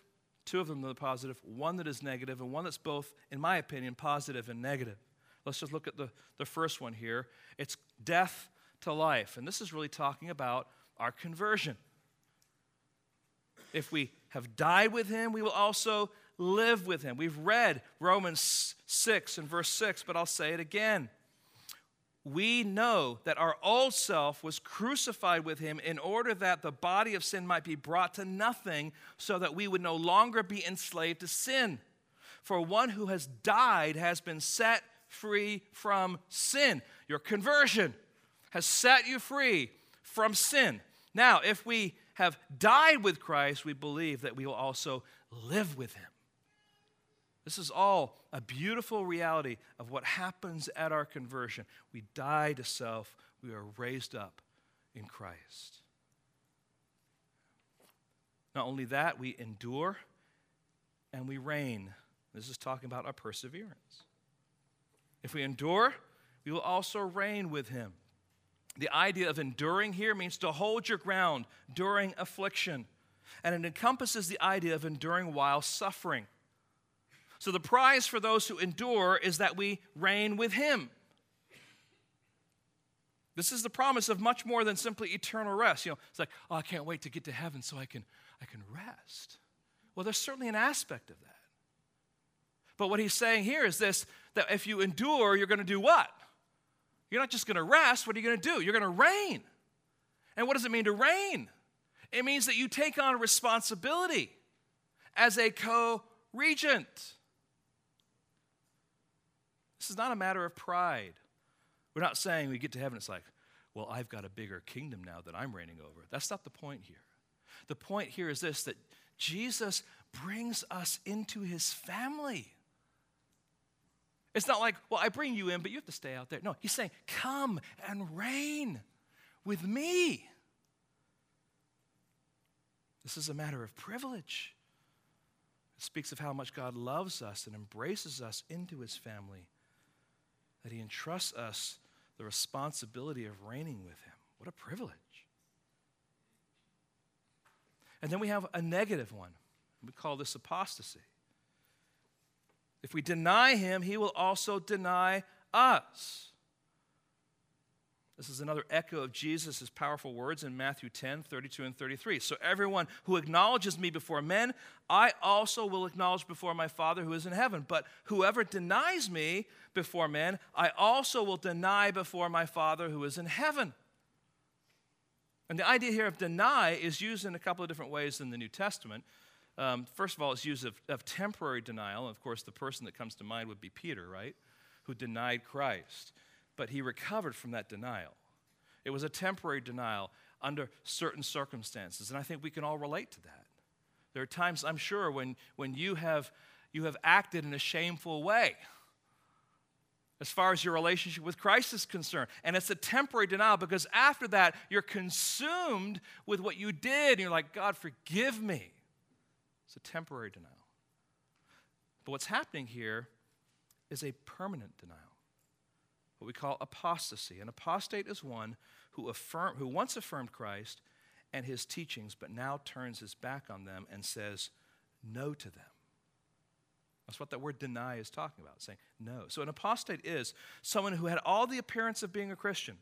Speaker 1: two of them that are positive, one that is negative, and one that's both, in my opinion, positive and negative. Let's just look at the, the first one here. It's death to life. And this is really talking about our conversion. If we have died with him, we will also live with him. We've read Romans 6 and verse 6, but I'll say it again. We know that our old self was crucified with him in order that the body of sin might be brought to nothing, so that we would no longer be enslaved to sin. For one who has died has been set free from sin. Your conversion has set you free from sin. Now, if we have died with Christ, we believe that we will also live with him. This is all a beautiful reality of what happens at our conversion. We die to self, we are raised up in Christ. Not only that, we endure and we reign. This is talking about our perseverance. If we endure, we will also reign with him. The idea of enduring here means to hold your ground during affliction. and it encompasses the idea of enduring while suffering. So the prize for those who endure is that we reign with him. This is the promise of much more than simply eternal rest. You know, it's like, oh, I can't wait to get to heaven so I can, I can rest. Well, there's certainly an aspect of that. But what he's saying here is this that if you endure, you're going to do what? You're not just going to rest. What are you going to do? You're going to reign. And what does it mean to reign? It means that you take on responsibility as a co regent. This is not a matter of pride. We're not saying we get to heaven, it's like, well, I've got a bigger kingdom now that I'm reigning over. That's not the point here. The point here is this that Jesus brings us into his family. It's not like, well, I bring you in, but you have to stay out there. No, he's saying, come and reign with me. This is a matter of privilege. It speaks of how much God loves us and embraces us into his family, that he entrusts us the responsibility of reigning with him. What a privilege. And then we have a negative one. We call this apostasy. If we deny him, he will also deny us. This is another echo of Jesus' powerful words in Matthew 10, 32 and 33. So everyone who acknowledges me before men, I also will acknowledge before my Father who is in heaven. But whoever denies me before men, I also will deny before my Father who is in heaven. And the idea here of deny is used in a couple of different ways in the New Testament. Um, first of all, it's used of, of temporary denial. Of course, the person that comes to mind would be Peter, right? Who denied Christ. But he recovered from that denial. It was a temporary denial under certain circumstances. And I think we can all relate to that. There are times, I'm sure, when, when you, have, you have acted in a shameful way as far as your relationship with Christ is concerned. And it's a temporary denial because after that, you're consumed with what you did. And you're like, God, forgive me. It's a temporary denial. But what's happening here is a permanent denial, what we call apostasy. An apostate is one who, affirm, who once affirmed Christ and his teachings, but now turns his back on them and says no to them. That's what that word deny is talking about, saying no. So an apostate is someone who had all the appearance of being a Christian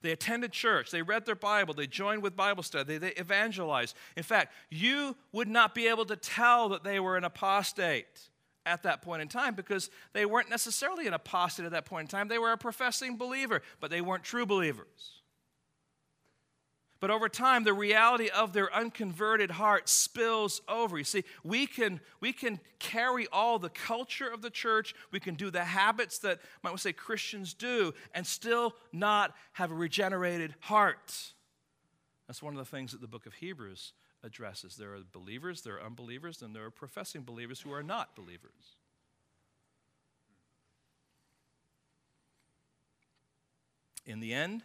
Speaker 1: they attended church. They read their Bible. They joined with Bible study. They, they evangelized. In fact, you would not be able to tell that they were an apostate at that point in time because they weren't necessarily an apostate at that point in time. They were a professing believer, but they weren't true believers. But over time, the reality of their unconverted heart spills over. You see, we can, we can carry all the culture of the church, we can do the habits that, might we say, Christians do, and still not have a regenerated heart. That's one of the things that the book of Hebrews addresses. There are believers, there are unbelievers, and there are professing believers who are not believers. In the end,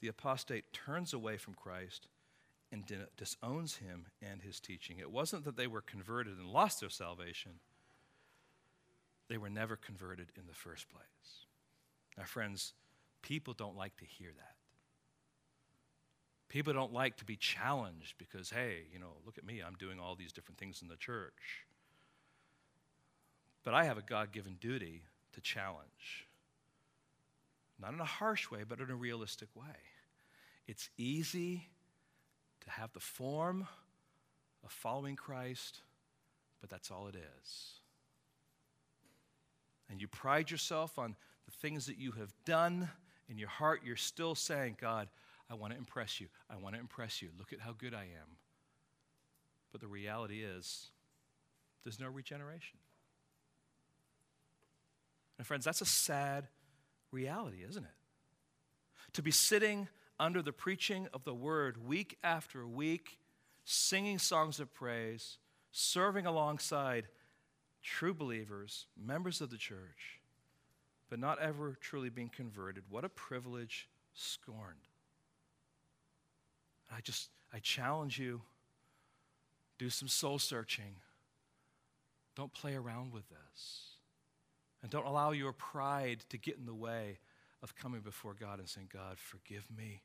Speaker 1: the apostate turns away from Christ and disowns him and his teaching. It wasn't that they were converted and lost their salvation, they were never converted in the first place. Now, friends, people don't like to hear that. People don't like to be challenged because, hey, you know, look at me, I'm doing all these different things in the church. But I have a God given duty to challenge. Not in a harsh way, but in a realistic way. It's easy to have the form of following Christ, but that's all it is. And you pride yourself on the things that you have done in your heart, you're still saying, God, I want to impress you. I want to impress you. Look at how good I am. But the reality is, there's no regeneration. And friends, that's a sad reality, isn't it? To be sitting under the preaching of the word week after week, singing songs of praise, serving alongside true believers, members of the church, but not ever truly being converted. What a privilege scorned. I just, I challenge you do some soul searching. Don't play around with this. And don't allow your pride to get in the way of coming before God and saying, God, forgive me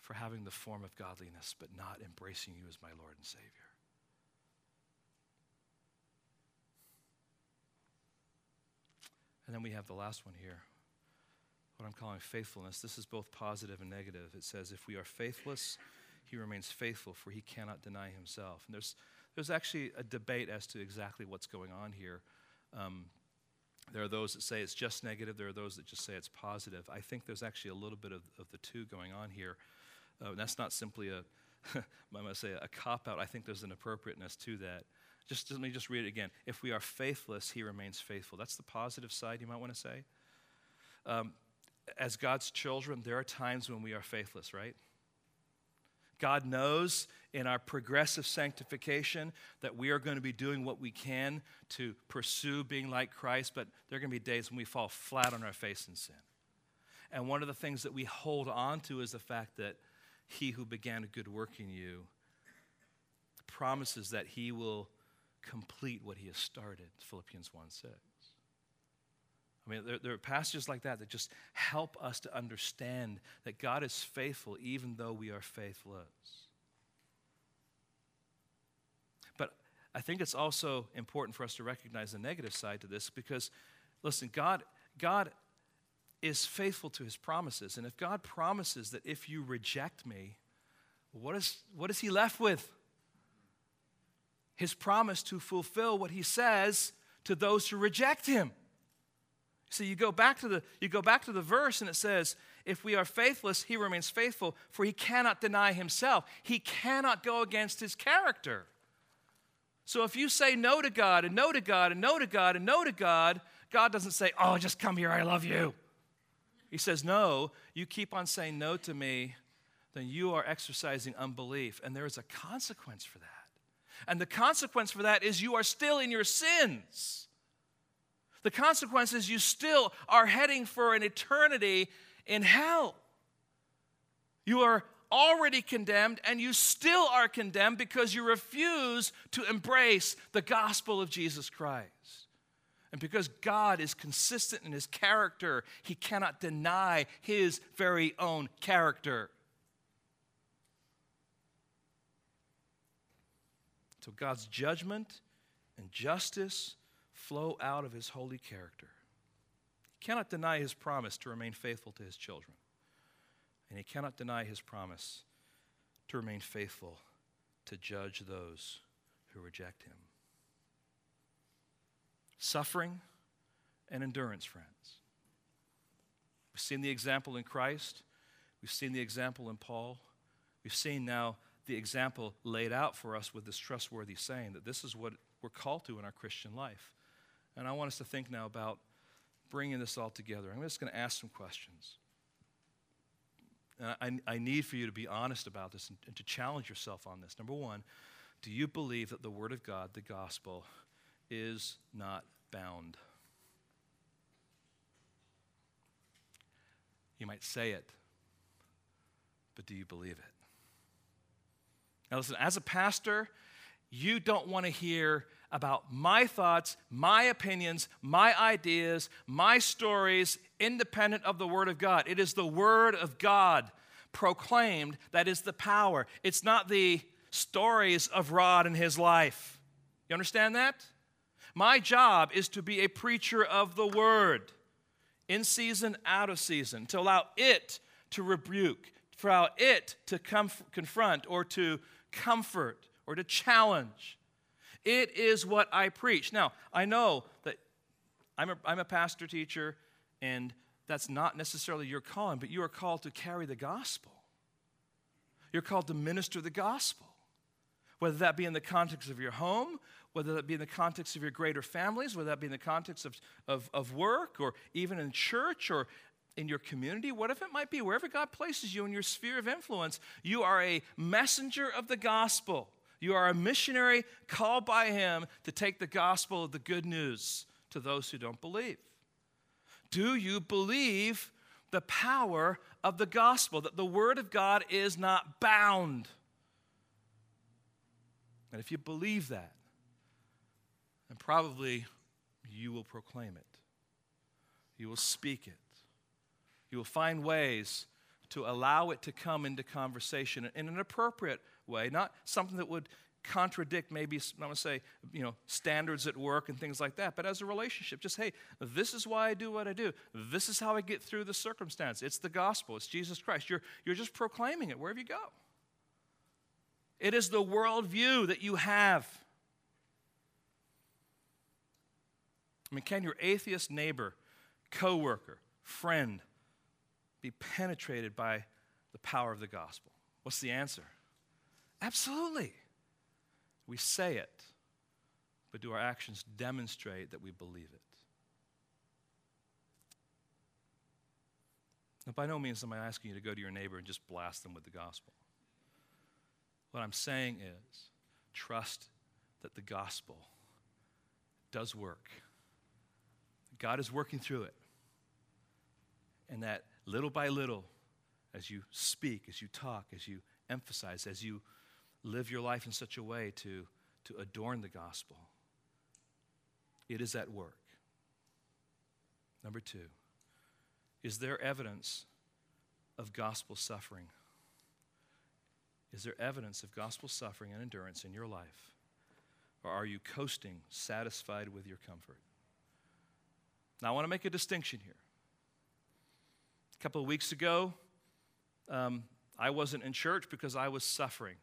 Speaker 1: for having the form of godliness, but not embracing you as my Lord and Savior. And then we have the last one here, what I'm calling faithfulness. This is both positive and negative. It says, If we are faithless, he remains faithful, for he cannot deny himself. And there's, there's actually a debate as to exactly what's going on here. Um, there are those that say it's just negative, there are those that just say it's positive. I think there's actually a little bit of, of the two going on here. Uh, that's not simply a, I must say, a cop out. I think there's an appropriateness to that. Just let me just read it again. If we are faithless, he remains faithful. That's the positive side, you might want to say. Um, as God's children, there are times when we are faithless, right? God knows in our progressive sanctification that we are going to be doing what we can to pursue being like Christ, but there are going to be days when we fall flat on our face in sin. And one of the things that we hold on to is the fact that he who began a good work in you promises that he will complete what he has started. Philippians 1 6. I mean, there, there, are passages like that that just help us to understand that God is faithful even though we are faithless. But I think it's also important for us to recognize the negative side to this because, listen, God, God is faithful to his promises. And if God promises that if you reject me, what is, what is he left with? His promise to fulfill what he says to those who reject him. So you go back to the you go back to the verse and it says, if we are faithless, he remains faithful, for he cannot deny himself. He cannot go against his character. So if you say no to God and no to God and no to God and no to God, God doesn't say, "Oh, just come here, I love you." He says, "No, you keep on saying no to me, then you are exercising unbelief, and there is a consequence for that. And the consequence for that is you are still in your sins." The consequence is you still are heading for an eternity in hell. You are already condemned, and you still are condemned because you refuse to embrace the gospel of Jesus Christ. And because God is consistent in his character, he cannot deny his very own character. So God's judgment and justice flow out of his holy character. He cannot deny his promise to remain faithful to his children. And he cannot deny his promise to remain faithful to judge those who reject him. Suffering and endurance, friends. We've seen the example in Christ, we've seen the example in Paul, we've seen now the example laid out for us with this trustworthy saying that this is what we're called to in our Christian life. And I want us to think now about bringing this all together. I'm just going to ask some questions. I, I, need for you to be honest about this and, and to challenge yourself on this. Number one, do you believe that the Word of God, the gospel, is not bound? You might say it, but do you believe it? Now, listen, as a pastor, you don't want to hear about my thoughts, my opinions, my ideas, my stories, independent of the Word of God. It is the Word of God proclaimed that is the power. It's not the stories of Rod and his life. You understand that? My job is to be a preacher of the Word, in season, out of season, to allow it to rebuke, to allow it to comf- confront or to comfort or to challenge. It is what I preach. Now, I know that I'm a, I'm a pastor teacher, and that's not necessarily your calling, but you are called to carry the gospel. You're called to minister the gospel, whether that be in the context of your home, whether that be in the context of your greater families, whether that be in the context of, of, of work, or even in church, or in your community, whatever it might be, wherever God places you in your sphere of influence, you are a messenger of the gospel. You are a missionary called by Him to take the gospel of the good news to those who don't believe. Do you believe the power of the gospel, that the Word of God is not bound? And if you believe that, then probably you will proclaim it, you will speak it, you will find ways to allow it to come into conversation in an appropriate way, not something that would contradict maybe I'm going to say you know standards at work and things like that but as a relationship just hey this is why I do what I do. This is how I get through the circumstance. It's the gospel. It's Jesus Christ. You're you're just proclaiming it. Wherever you go? It is the worldview that you have. I mean can your atheist neighbor coworker friend be penetrated by the power of the gospel? What's the answer absolutely we say it, but do our actions demonstrate that we believe it? Now, by no means am I asking you to go to your neighbor and just blast them with the gospel. What I'm saying is trust that the gospel does work. God is working through it. And that little by little, as you speak, as you talk, as you emphasize, as you live your life in such a way to, to adorn the gospel. It is at work. Number two, is there evidence of gospel suffering? Is there evidence of gospel suffering and endurance in your life? Or are you coasting, satisfied with your comfort? Now, I want to make a distinction here. A couple of weeks ago, um, I wasn't in church because I was suffering.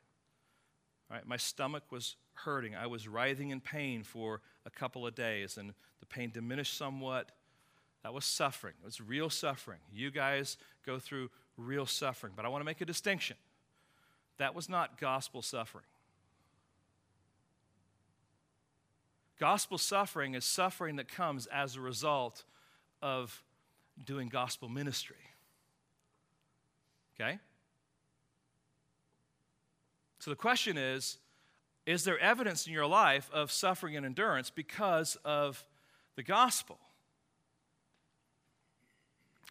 Speaker 1: Right? My stomach was hurting. I was writhing in pain for a couple of days, and the pain diminished somewhat. That was suffering. It was real suffering. You guys go through real suffering. But I want to make a distinction. That was not gospel suffering. Gospel suffering is suffering that comes as a result of doing gospel ministry. Okay? So the question is Is there evidence in your life of suffering and endurance because of the gospel?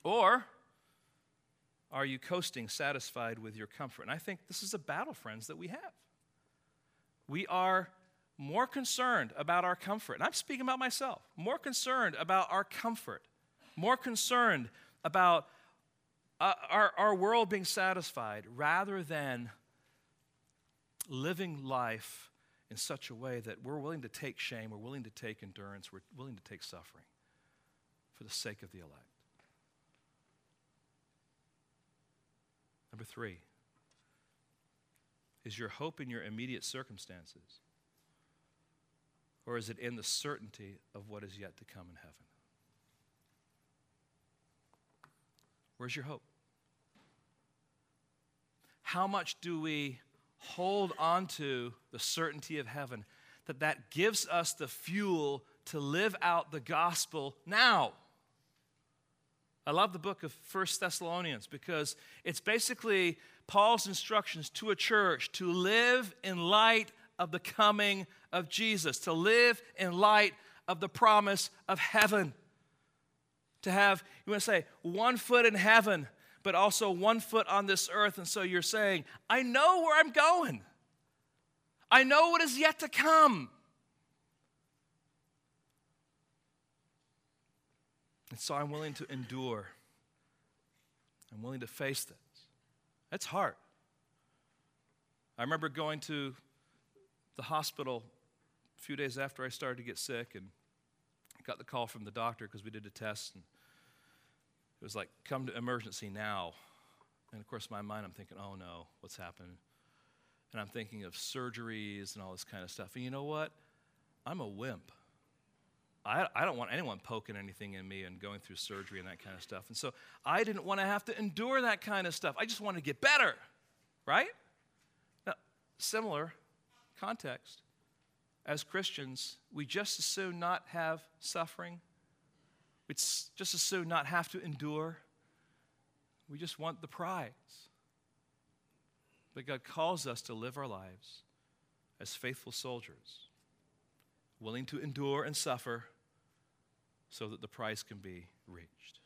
Speaker 1: Or are you coasting, satisfied with your comfort? And I think this is a battle, friends, that we have. We are more concerned about our comfort, and I'm speaking about myself, more concerned about our comfort, more concerned about uh, our, our world being satisfied rather than living life in such a way that we're willing to take shame, we're willing to take endurance, we're willing to take suffering for the sake of the elect. Number three, is your hope in your immediate circumstances? Or is it in the certainty of what is yet to come in heaven? Where's your hope? How much do we hold on to the certainty of heaven, that that gives us the fuel to live out the gospel now. I love the book of First Thessalonians because it's basically Paul's instructions to a church to live in light of the coming of Jesus, to live in light of the promise of heaven. To have, you want to say, one foot in heaven but also one foot on this earth. And so you're saying, I know where I'm going, I know what is yet to come. And so I'm willing to endure. I'm willing to face this. That's hard. I remember going to the hospital a few days after I started to get sick and got the call from the doctor because we did a test and was like, come to emergency now. And of course, in my mind, I'm thinking, oh no, what's happened? And I'm thinking of surgeries and all this kind of stuff. And you know what? I'm a wimp. I, I don't want anyone poking anything in me and going through surgery and that kind of stuff. And so I didn't want to have to endure that kind of stuff. I just wanted to get better, right? Now, similar context. As Christians, we just as soon not have suffering We'd just as soon not have to endure. We just want the prize. But God calls us to live our lives as faithful soldiers, willing to endure and suffer so that the prize can be reached.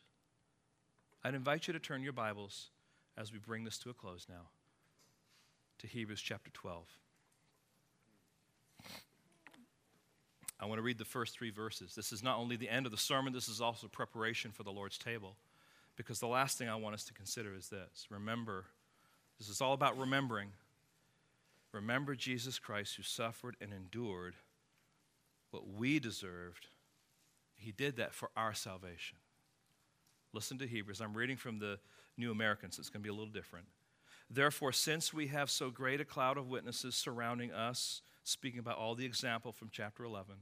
Speaker 1: I'd invite you to turn your Bibles as we bring this to a close now to Hebrews chapter 12. I want to read the first three verses. This is not only the end of the sermon, this is also preparation for the Lord's table. Because the last thing I want us to consider is this remember, this is all about remembering. Remember Jesus Christ who suffered and endured what we deserved. He did that for our salvation. Listen to Hebrews. I'm reading from the New American, so it's going to be a little different. Therefore, since we have so great a cloud of witnesses surrounding us, speaking about all the example from chapter 11,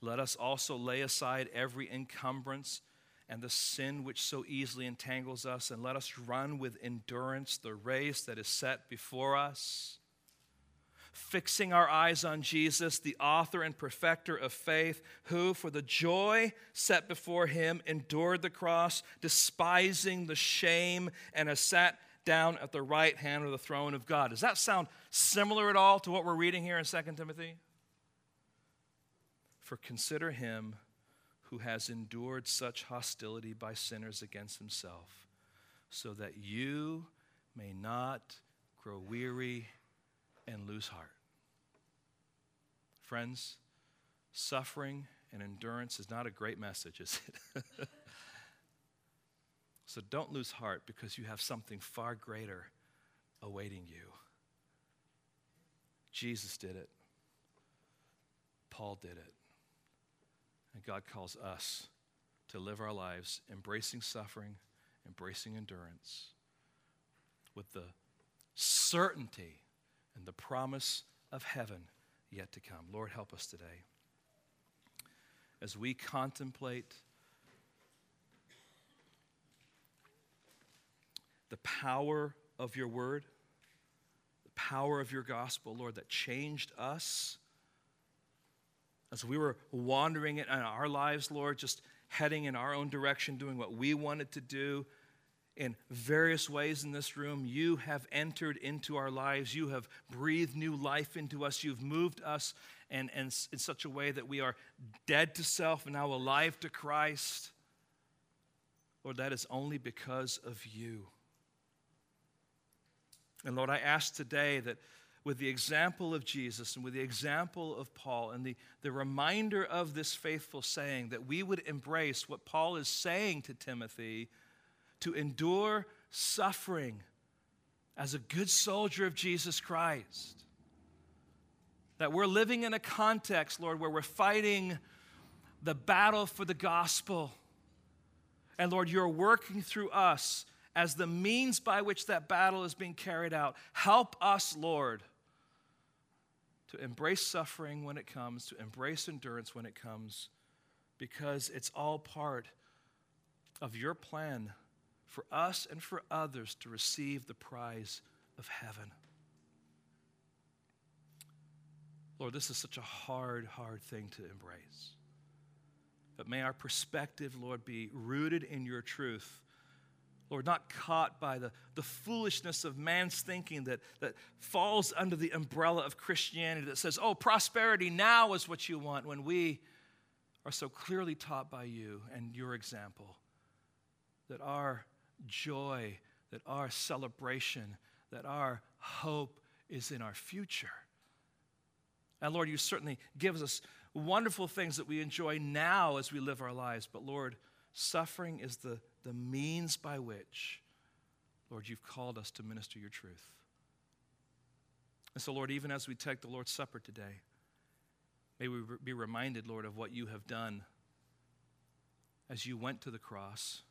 Speaker 1: let us also lay aside every encumbrance and the sin which so easily entangles us, and let us run with endurance the race that is set before us. Fixing our eyes on Jesus, the author and perfecter of faith, who, for the joy set before him, endured the cross, despising the shame, and has sat down at the right hand of the throne of God. Does that sound similar at all to what we're reading here in 2 Timothy? For consider him who has endured such hostility by sinners against himself, so that you may not grow weary and lose heart. Friends, suffering and endurance is not a great message, is it? so don't lose heart because you have something far greater awaiting you. Jesus did it, Paul did it. And God calls us to live our lives embracing suffering, embracing endurance with the certainty and the promise of heaven yet to come. Lord, help us today. As we contemplate the power of your word, the power of your gospel, Lord, that changed us. As we were wandering in our lives, Lord, just heading in our own direction, doing what we wanted to do, in various ways in this room. You have entered into our lives. You have breathed new life into us. You've moved us and, and in such a way that we are dead to self and now alive to Christ. Lord, that is only because of you. And Lord, I ask today that with the example of Jesus and with the example of Paul and the, the reminder of this faithful saying, that we would embrace what Paul is saying to Timothy to endure suffering as a good soldier of Jesus Christ. That we're living in a context, Lord, where we're fighting the battle for the gospel. And Lord, you're working through us as the means by which that battle is being carried out. Help us, Lord, to embrace suffering when it comes, to embrace endurance when it comes, because it's all part of your plan for us and for others to receive the prize of heaven. Lord, this is such a hard, hard thing to embrace. But may our perspective, Lord, be rooted in your truth. Lord, not caught by the, the foolishness of man's thinking that, that falls under the umbrella of Christianity that says, oh, prosperity now is what you want, when we are so clearly taught by you and your example that our joy, that our celebration, that our hope is in our future. And Lord, you certainly give us wonderful things that we enjoy now as we live our lives. But Lord, suffering is the, the means by which, Lord, you've called us to minister your truth. And so, Lord, even as we take the Lord's Supper today, may we be reminded, Lord, of what you have done as you went to the cross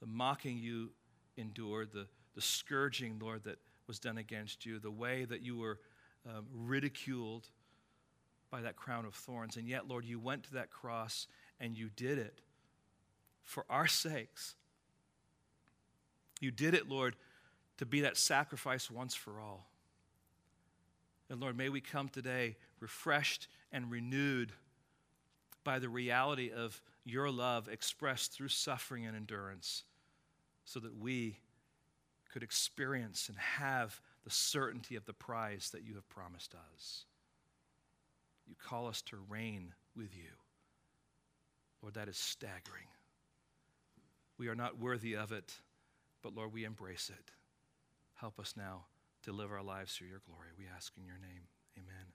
Speaker 1: the mocking you endured, the, the scourging, Lord, that was done against you, the way that you were um, ridiculed by that crown of thorns. And yet, Lord, you went to that cross and you did it for our sakes. You did it, Lord, to be that sacrifice once for all. And Lord, may we come today refreshed and renewed by the reality of your love expressed through suffering and endurance so that we could experience and have the certainty of the prize that you have promised us. You call us to reign with you. Lord, that is staggering. We are not worthy of it, but Lord, we embrace it. Help us now to live our lives through your glory. We ask in your name. Amen.